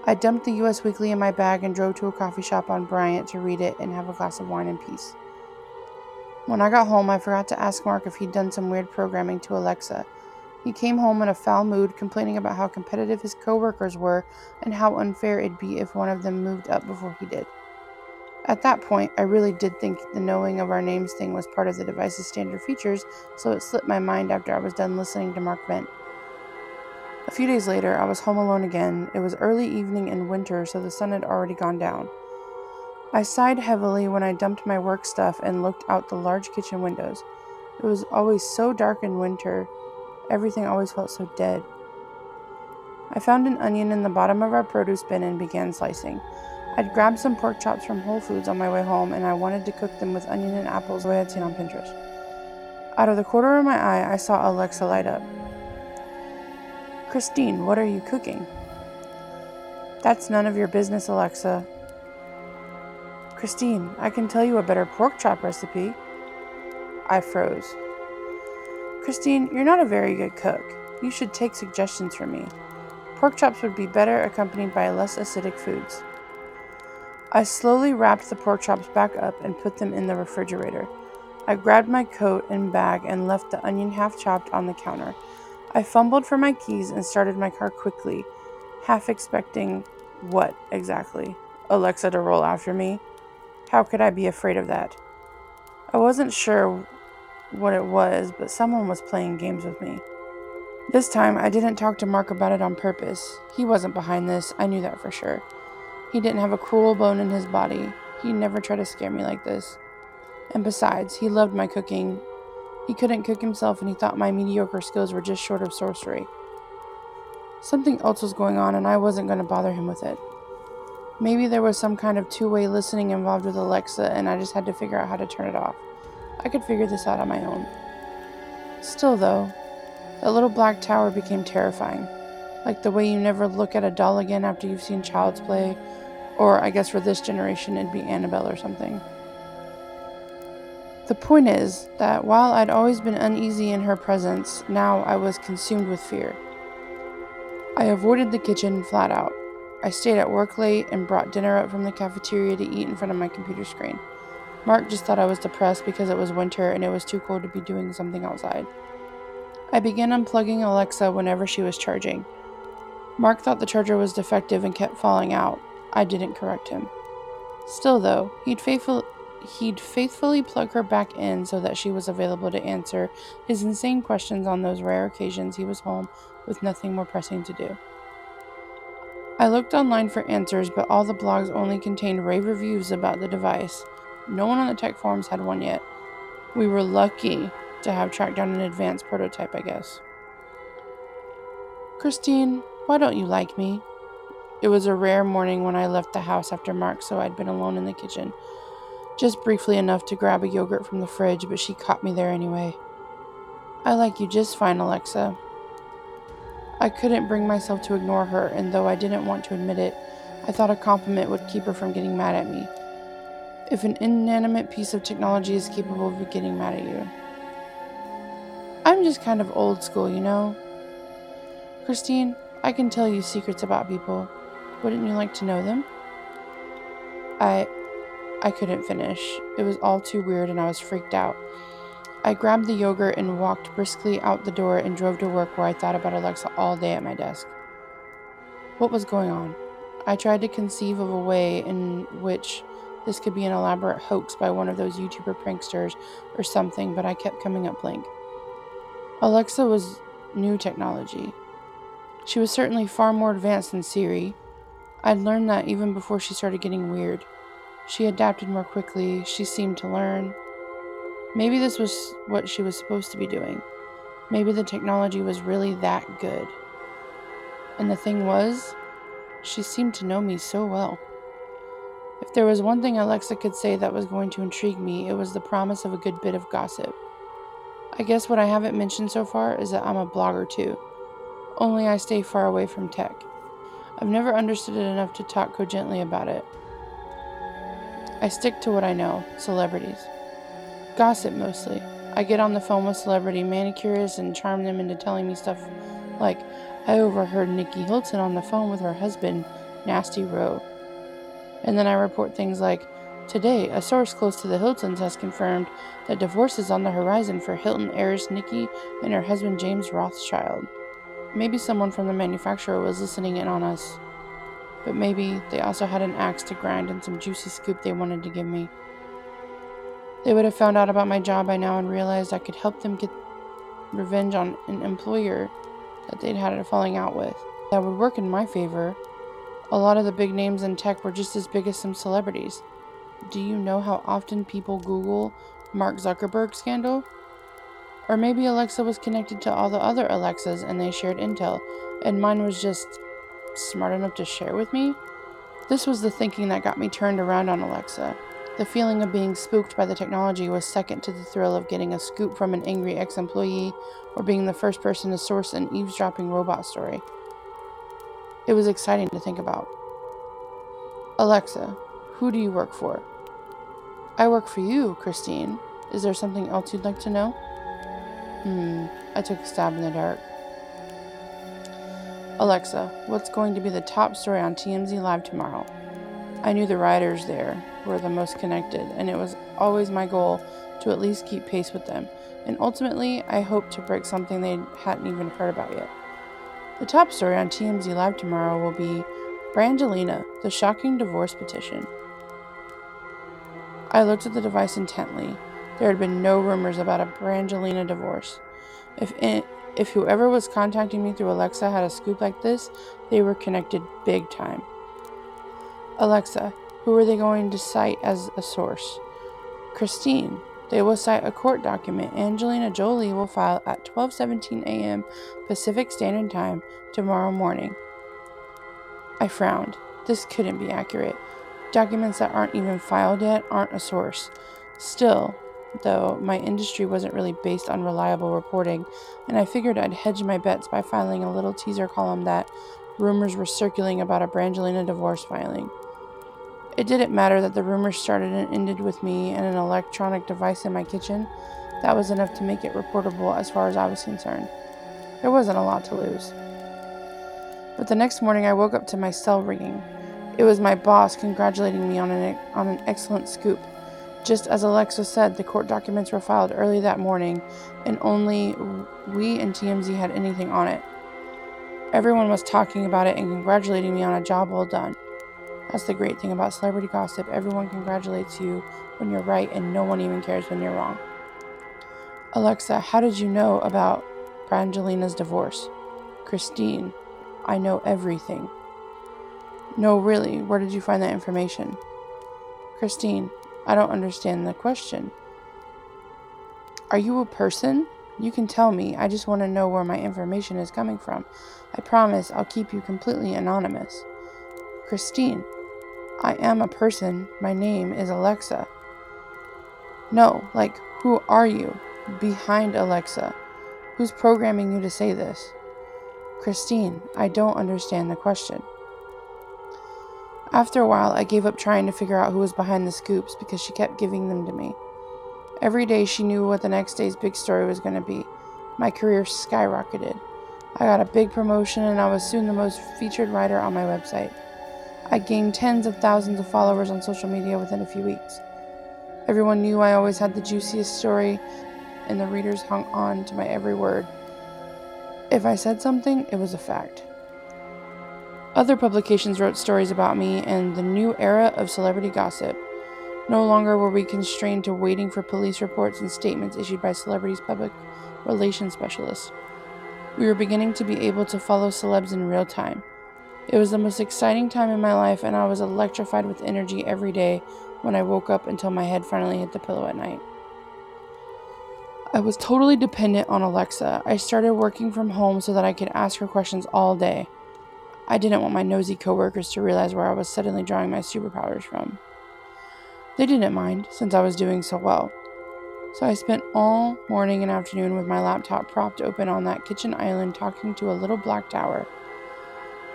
I dumped the US Weekly in my bag and drove to a coffee shop on Bryant to read it and have a glass of wine in peace. When I got home, I forgot to ask Mark if he'd done some weird programming to Alexa. He came home in a foul mood, complaining about how competitive his coworkers were and how unfair it'd be if one of them moved up before he did. At that point, I really did think the knowing of our names thing was part of the device's standard features, so it slipped my mind after I was done listening to Mark vent. A few days later, I was home alone again. It was early evening in winter, so the sun had already gone down. I sighed heavily when I dumped my work stuff and looked out the large kitchen windows. It was always so dark in winter, everything always felt so dead. I found an onion in the bottom of our produce bin and began slicing. I'd grabbed some pork chops from Whole Foods on my way home, and I wanted to cook them with onion and apples the way I'd seen on Pinterest. Out of the corner of my eye, I saw Alexa light up. Christine, what are you cooking? That's none of your business, Alexa. Christine, I can tell you a better pork chop recipe. I froze. Christine, you're not a very good cook. You should take suggestions from me. Pork chops would be better accompanied by less acidic foods. I slowly wrapped the pork chops back up and put them in the refrigerator. I grabbed my coat and bag and left the onion half chopped on the counter. I fumbled for my keys and started my car quickly, half expecting what exactly? Alexa to roll after me? How could I be afraid of that? I wasn't sure what it was, but someone was playing games with me. This time, I didn't talk to Mark about it on purpose. He wasn't behind this, I knew that for sure. He didn't have a cruel bone in his body. He never tried to scare me like this. And besides, he loved my cooking. He couldn't cook himself and he thought my mediocre skills were just short of sorcery. Something else was going on and I wasn't going to bother him with it. Maybe there was some kind of two way listening involved with Alexa and I just had to figure out how to turn it off. I could figure this out on my own. Still, though, that little black tower became terrifying. Like the way you never look at a doll again after you've seen Child's Play or I guess for this generation, it'd be Annabelle or something. The point is that while I'd always been uneasy in her presence, now I was consumed with fear. I avoided the kitchen flat out. I stayed at work late and brought dinner up from the cafeteria to eat in front of my computer screen. Mark just thought I was depressed because it was winter and it was too cold to be doing something outside. I began unplugging Alexa whenever she was charging. Mark thought the charger was defective and kept falling out, I didn't correct him. Still, though, he'd faithful he'd faithfully plug her back in so that she was available to answer his insane questions on those rare occasions he was home with nothing more pressing to do. I looked online for answers, but all the blogs only contained rave reviews about the device. No one on the tech forums had one yet. We were lucky to have tracked down an advanced prototype, I guess. Christine, why don't you like me? It was a rare morning when I left the house after Mark, so I'd been alone in the kitchen. Just briefly enough to grab a yogurt from the fridge, but she caught me there anyway. I like you just fine, Alexa. I couldn't bring myself to ignore her, and though I didn't want to admit it, I thought a compliment would keep her from getting mad at me. If an inanimate piece of technology is capable of getting mad at you. I'm just kind of old school, you know? Christine, I can tell you secrets about people. Wouldn't you like to know them? I I couldn't finish. It was all too weird and I was freaked out. I grabbed the yogurt and walked briskly out the door and drove to work where I thought about Alexa all day at my desk. What was going on? I tried to conceive of a way in which this could be an elaborate hoax by one of those YouTuber pranksters or something, but I kept coming up blank. Alexa was new technology. She was certainly far more advanced than Siri, I'd learned that even before she started getting weird. She adapted more quickly, she seemed to learn. Maybe this was what she was supposed to be doing. Maybe the technology was really that good. And the thing was, she seemed to know me so well. If there was one thing Alexa could say that was going to intrigue me, it was the promise of a good bit of gossip. I guess what I haven't mentioned so far is that I'm a blogger too, only I stay far away from tech. I've never understood it enough to talk cogently about it. I stick to what I know celebrities. Gossip mostly. I get on the phone with celebrity manicurists and charm them into telling me stuff like, I overheard Nicky Hilton on the phone with her husband, Nasty Rowe. And then I report things like, Today, a source close to the Hiltons has confirmed that divorce is on the horizon for Hilton heiress Nicky and her husband James Rothschild. Maybe someone from the manufacturer was listening in on us. but maybe they also had an axe to grind and some juicy scoop they wanted to give me. They would have found out about my job by now and realized I could help them get revenge on an employer that they'd had a falling out with. That would work in my favor. A lot of the big names in tech were just as big as some celebrities. Do you know how often people Google Mark Zuckerberg scandal? Or maybe Alexa was connected to all the other Alexas and they shared intel, and mine was just smart enough to share with me? This was the thinking that got me turned around on Alexa. The feeling of being spooked by the technology was second to the thrill of getting a scoop from an angry ex employee or being the first person to source an eavesdropping robot story. It was exciting to think about. Alexa, who do you work for? I work for you, Christine. Is there something else you'd like to know? Hmm, I took a stab in the dark. Alexa, what's going to be the top story on TMZ Live tomorrow? I knew the writers there were the most connected, and it was always my goal to at least keep pace with them. And ultimately, I hoped to break something they hadn't even heard about yet. The top story on TMZ Live tomorrow will be Brangelina, the shocking divorce petition. I looked at the device intently. There had been no rumors about a Brangelina divorce. If it, if whoever was contacting me through Alexa had a scoop like this, they were connected big time. Alexa, who are they going to cite as a source? Christine. They will cite a court document Angelina Jolie will file at 12:17 a.m. Pacific Standard Time tomorrow morning. I frowned. This couldn't be accurate. Documents that aren't even filed yet aren't a source. Still, though, my industry wasn't really based on reliable reporting, and I figured I'd hedge my bets by filing a little teaser column that rumors were circulating about a Brangelina divorce filing. It didn't matter that the rumors started and ended with me and an electronic device in my kitchen. That was enough to make it reportable as far as I was concerned. There wasn't a lot to lose. But the next morning, I woke up to my cell ringing. It was my boss congratulating me on an, on an excellent scoop. Just as Alexa said, the court documents were filed early that morning, and only we and TMZ had anything on it. Everyone was talking about it and congratulating me on a job well done. That's the great thing about celebrity gossip. Everyone congratulates you when you're right, and no one even cares when you're wrong. Alexa, how did you know about Brangelina's divorce? Christine, I know everything. No, really, where did you find that information? Christine, I don't understand the question. Are you a person? You can tell me. I just want to know where my information is coming from. I promise I'll keep you completely anonymous. Christine, I am a person. My name is Alexa. No, like, who are you? Behind Alexa. Who's programming you to say this? Christine, I don't understand the question. After a while, I gave up trying to figure out who was behind the scoops because she kept giving them to me. Every day she knew what the next day's big story was going to be. My career skyrocketed. I got a big promotion and I was soon the most featured writer on my website. I gained tens of thousands of followers on social media within a few weeks. Everyone knew I always had the juiciest story, and the readers hung on to my every word. If I said something, it was a fact. Other publications wrote stories about me and the new era of celebrity gossip. No longer were we constrained to waiting for police reports and statements issued by celebrities' public relations specialists. We were beginning to be able to follow celebs in real time. It was the most exciting time in my life, and I was electrified with energy every day when I woke up until my head finally hit the pillow at night. I was totally dependent on Alexa. I started working from home so that I could ask her questions all day. I didn't want my nosy coworkers to realize where I was suddenly drawing my superpowers from. They didn't mind, since I was doing so well. So I spent all morning and afternoon with my laptop propped open on that kitchen island talking to a little black tower.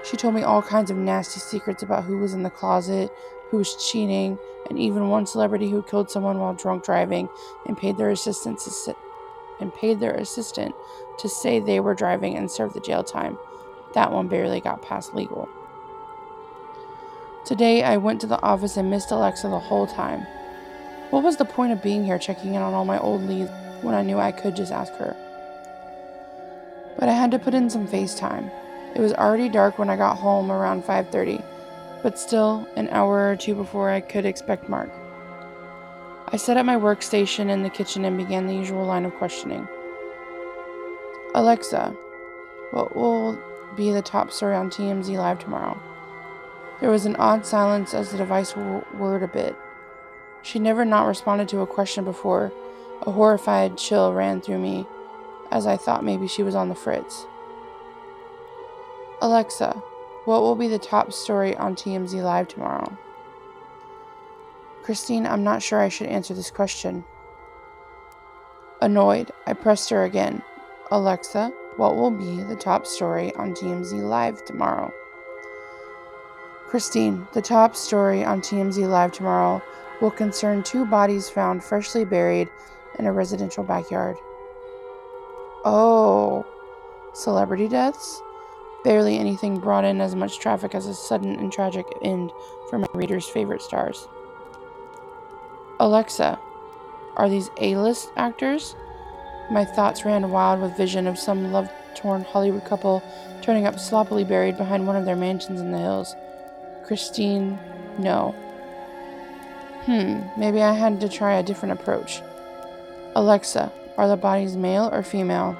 She told me all kinds of nasty secrets about who was in the closet, who was cheating, and even one celebrity who killed someone while drunk driving and paid their assistant to sit and paid their assistant to say they were driving and serve the jail time. That one barely got past legal. Today, I went to the office and missed Alexa the whole time. What was the point of being here checking in on all my old leads when I knew I could just ask her? But I had to put in some FaceTime. It was already dark when I got home around 5:30. but still an hour or two before I could expect Mark. I set up my workstation in the kitchen and began the usual line of questioning. Alexa, what will be the top story on TMZ Live tomorrow? There was an odd silence as the device whirred a bit. She'd never not responded to a question before. A horrified chill ran through me, as I thought maybe she was on the fritz. Alexa, what will be the top story on TMZ Live tomorrow? Christine, I'm not sure I should answer this question. Annoyed, I pressed her again. Alexa, what will be the top story on TMZ Live tomorrow? Christine, the top story on TMZ Live tomorrow will concern two bodies found freshly buried in a residential backyard. Oh, celebrity deaths? Barely anything brought in as much traffic as a sudden and tragic end for my readers' favorite stars. Alexa, are these A list actors? My thoughts ran wild with vision of some love torn Hollywood couple turning up sloppily buried behind one of their mansions in the hills. Christine, no. Hmm, maybe I had to try a different approach. Alexa, are the bodies male or female?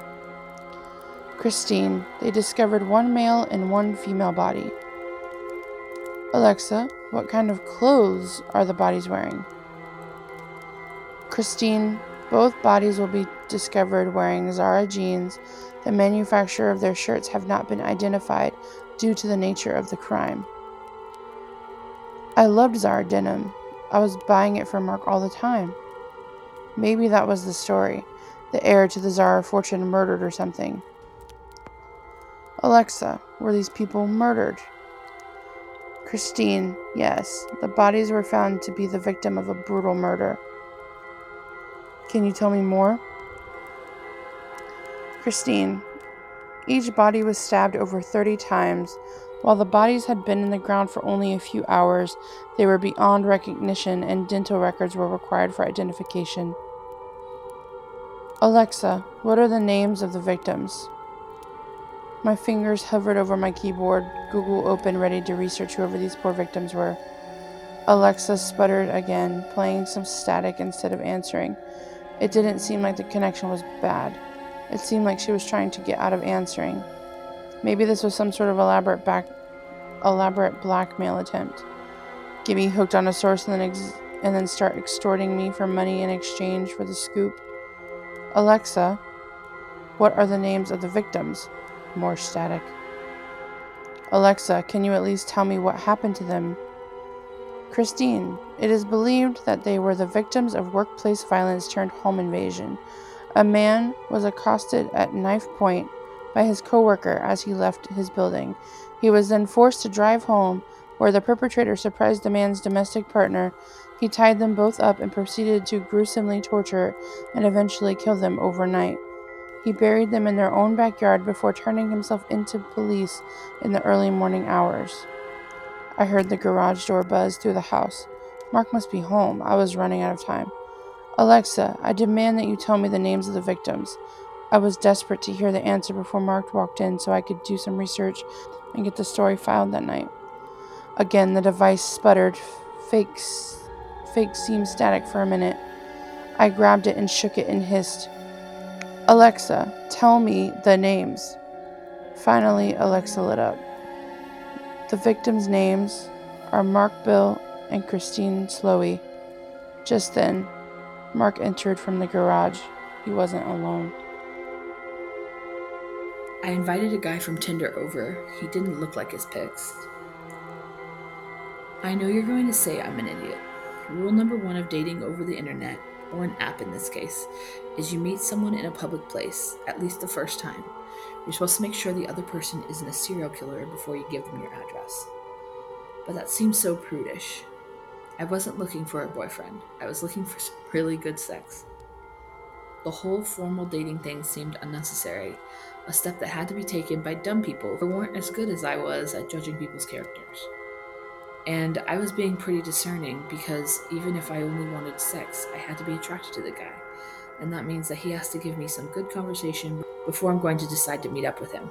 Christine, they discovered one male and one female body. Alexa, what kind of clothes are the bodies wearing? Christine, both bodies will be discovered wearing Zara jeans. The manufacturer of their shirts have not been identified due to the nature of the crime. I loved Zara denim. I was buying it for Mark all the time. Maybe that was the story. The heir to the Zara fortune murdered or something. Alexa, were these people murdered? Christine, yes. The bodies were found to be the victim of a brutal murder. Can you tell me more? Christine, each body was stabbed over 30 times while the bodies had been in the ground for only a few hours, they were beyond recognition and dental records were required for identification. Alexa, what are the names of the victims? My fingers hovered over my keyboard, Google open, ready to research whoever these poor victims were. Alexa sputtered again, playing some static instead of answering. It didn't seem like the connection was bad. It seemed like she was trying to get out of answering. Maybe this was some sort of elaborate back, elaborate blackmail attempt. Get me hooked on a source and then ex- and then start extorting me for money in exchange for the scoop. Alexa, what are the names of the victims? More static. Alexa, can you at least tell me what happened to them? Christine, it is believed that they were the victims of workplace violence turned home invasion. A man was accosted at knife point by his coworker as he left his building. He was then forced to drive home, where the perpetrator surprised the man's domestic partner. He tied them both up and proceeded to gruesomely torture and eventually kill them overnight. He buried them in their own backyard before turning himself into police in the early morning hours. I heard the garage door buzz through the house. Mark must be home. I was running out of time. Alexa, I demand that you tell me the names of the victims. I was desperate to hear the answer before Mark walked in so I could do some research and get the story filed that night. Again, the device sputtered. Fake, fake seemed static for a minute. I grabbed it and shook it and hissed, Alexa, tell me the names. Finally, Alexa lit up. The victims' names are Mark Bill and Christine Slowey. Just then, Mark entered from the garage. He wasn't alone.
I invited a guy from Tinder over. He didn't look like his pics. I know you're going to say I'm an idiot. Rule number one of dating over the internet, or an app in this case, is you meet someone in a public place, at least the first time. You're supposed to make sure the other person isn't a serial killer before you give them your address. But that seems so prudish. I wasn't looking for a boyfriend, I was looking for some really good sex. The whole formal dating thing seemed unnecessary, a step that had to be taken by dumb people who weren't as good as I was at judging people's characters. And I was being pretty discerning because even if I only wanted sex, I had to be attracted to the guy. And that means that he has to give me some good conversation before I'm going to decide to meet up with him.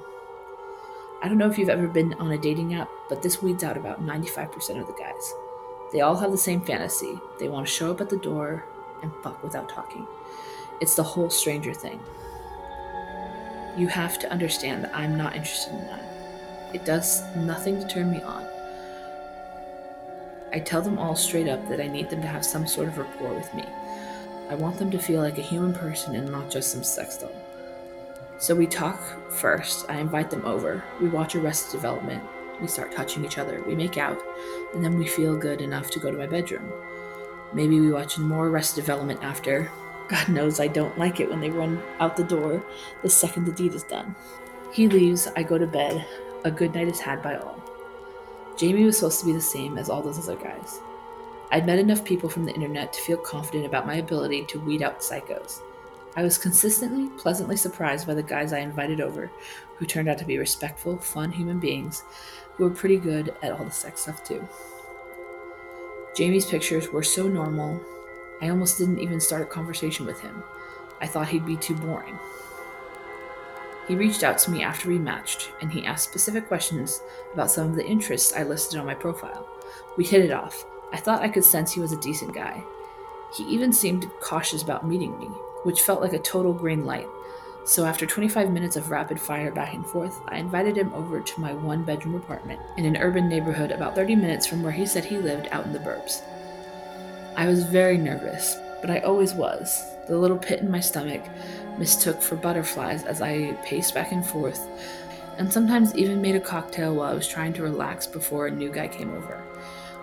I don't know if you've ever been on a dating app, but this weeds out about 95% of the guys. They all have the same fantasy. They want to show up at the door and fuck without talking. It's the whole stranger thing. You have to understand that I'm not interested in that. It does nothing to turn me on. I tell them all straight up that I need them to have some sort of rapport with me. I want them to feel like a human person and not just some sex doll. So we talk first. I invite them over. We watch Arrested Development. We start touching each other. We make out. And then we feel good enough to go to my bedroom. Maybe we watch more Arrested Development after. God knows I don't like it when they run out the door the second the deed is done. He leaves. I go to bed. A good night is had by all. Jamie was supposed to be the same as all those other guys. I'd met enough people from the internet to feel confident about my ability to weed out psychos. I was consistently pleasantly surprised by the guys I invited over, who turned out to be respectful, fun human beings who were pretty good at all the sex stuff too. Jamie's pictures were so normal, I almost didn't even start a conversation with him. I thought he'd be too boring. He reached out to me after we matched, and he asked specific questions about some of the interests I listed on my profile. We hit it off. I thought I could sense he was a decent guy. He even seemed cautious about meeting me, which felt like a total green light. So after 25 minutes of rapid fire back and forth, I invited him over to my one bedroom apartment in an urban neighborhood about 30 minutes from where he said he lived out in the burbs. I was very nervous, but I always was. The little pit in my stomach mistook for butterflies as I paced back and forth, and sometimes even made a cocktail while I was trying to relax before a new guy came over.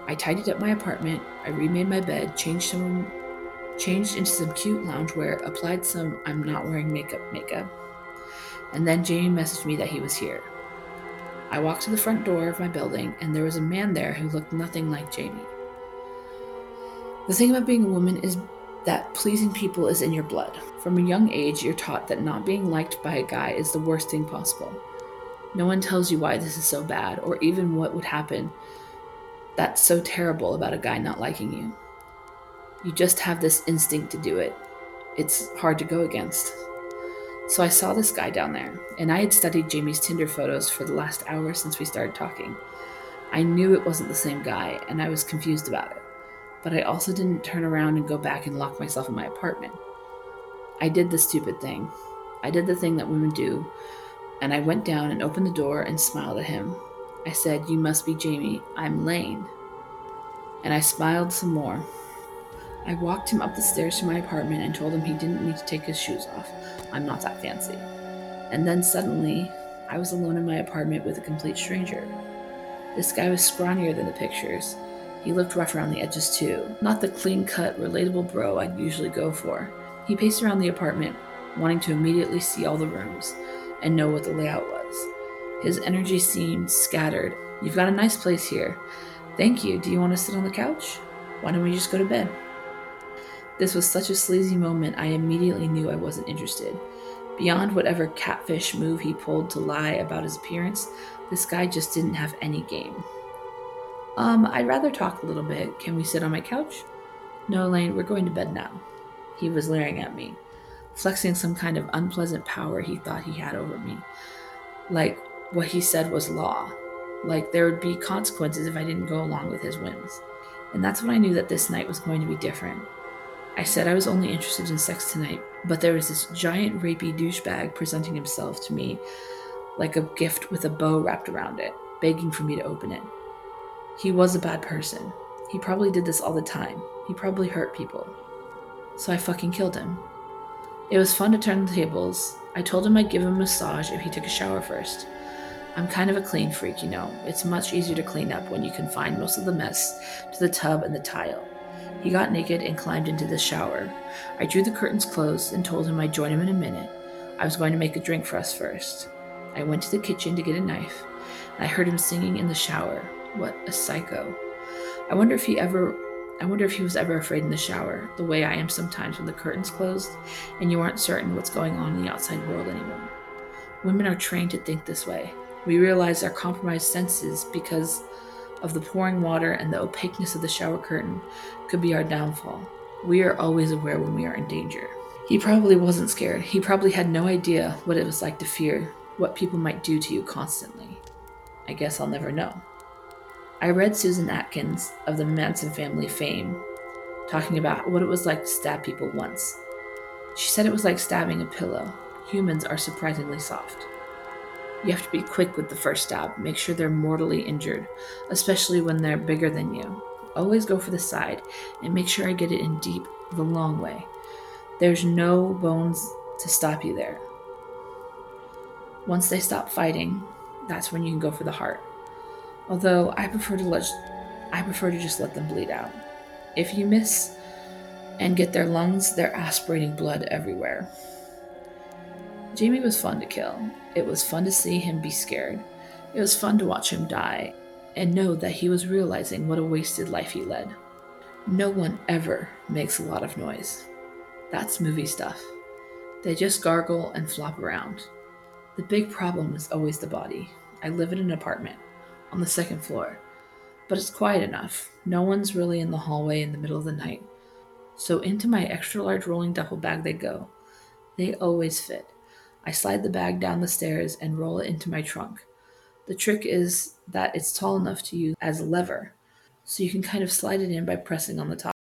I tidied up my apartment, I remade my bed, changed some changed into some cute loungewear, applied some I'm not wearing makeup makeup, and then Jamie messaged me that he was here. I walked to the front door of my building, and there was a man there who looked nothing like Jamie. The thing about being a woman is that pleasing people is in your blood. From a young age, you're taught that not being liked by a guy is the worst thing possible. No one tells you why this is so bad, or even what would happen that's so terrible about a guy not liking you. You just have this instinct to do it. It's hard to go against. So I saw this guy down there, and I had studied Jamie's Tinder photos for the last hour since we started talking. I knew it wasn't the same guy, and I was confused about it. But I also didn't turn around and go back and lock myself in my apartment. I did the stupid thing. I did the thing that women do, and I went down and opened the door and smiled at him. I said, You must be Jamie. I'm Lane. And I smiled some more. I walked him up the stairs to my apartment and told him he didn't need to take his shoes off. I'm not that fancy. And then suddenly, I was alone in my apartment with a complete stranger. This guy was scrawnier than the pictures. He looked rough around the edges too, not the clean cut, relatable bro I'd usually go for. He paced around the apartment, wanting to immediately see all the rooms and know what the layout was. His energy seemed scattered. You've got a nice place here. Thank you. Do you want to sit on the couch? Why don't we just go to bed? This was such a sleazy moment, I immediately knew I wasn't interested. Beyond whatever catfish move he pulled to lie about his appearance, this guy just didn't have any game. Um, I'd rather talk a little bit. Can we sit on my couch? No, Lane, we're going to bed now. He was leering at me, flexing some kind of unpleasant power he thought he had over me. Like what he said was law. Like there would be consequences if I didn't go along with his whims. And that's when I knew that this night was going to be different. I said I was only interested in sex tonight, but there was this giant rapey douchebag presenting himself to me like a gift with a bow wrapped around it, begging for me to open it. He was a bad person. He probably did this all the time. He probably hurt people. So I fucking killed him. It was fun to turn the tables. I told him I'd give him a massage if he took a shower first. I'm kind of a clean freak, you know. It's much easier to clean up when you can find most of the mess to the tub and the tile. He got naked and climbed into the shower. I drew the curtains closed and told him I'd join him in a minute. I was going to make a drink for us first. I went to the kitchen to get a knife. I heard him singing in the shower. What a psycho. I wonder if he ever I wonder if he was ever afraid in the shower, the way I am sometimes when the curtains closed and you aren't certain what's going on in the outside world anymore. Women are trained to think this way. We realize our compromised senses because of the pouring water and the opaqueness of the shower curtain could be our downfall. We are always aware when we are in danger. He probably wasn't scared. He probably had no idea what it was like to fear what people might do to you constantly. I guess I'll never know. I read Susan Atkins of the Manson family fame talking about what it was like to stab people once. She said it was like stabbing a pillow. Humans are surprisingly soft. You have to be quick with the first stab, make sure they're mortally injured, especially when they're bigger than you. Always go for the side and make sure I get it in deep the long way. There's no bones to stop you there. Once they stop fighting, that's when you can go for the heart. Although I prefer to let I prefer to just let them bleed out. If you miss and get their lungs, they're aspirating blood everywhere. Jamie was fun to kill. It was fun to see him be scared. It was fun to watch him die and know that he was realizing what a wasted life he led. No one ever makes a lot of noise. That's movie stuff. They just gargle and flop around. The big problem is always the body. I live in an apartment on the second floor, but it's quiet enough. No one's really in the hallway in the middle of the night. So into my extra large rolling duffel bag they go. They always fit. I slide the bag down the stairs and roll it into my trunk. The trick is that it's tall enough to use as a lever, so you can kind of slide it in by pressing on the top.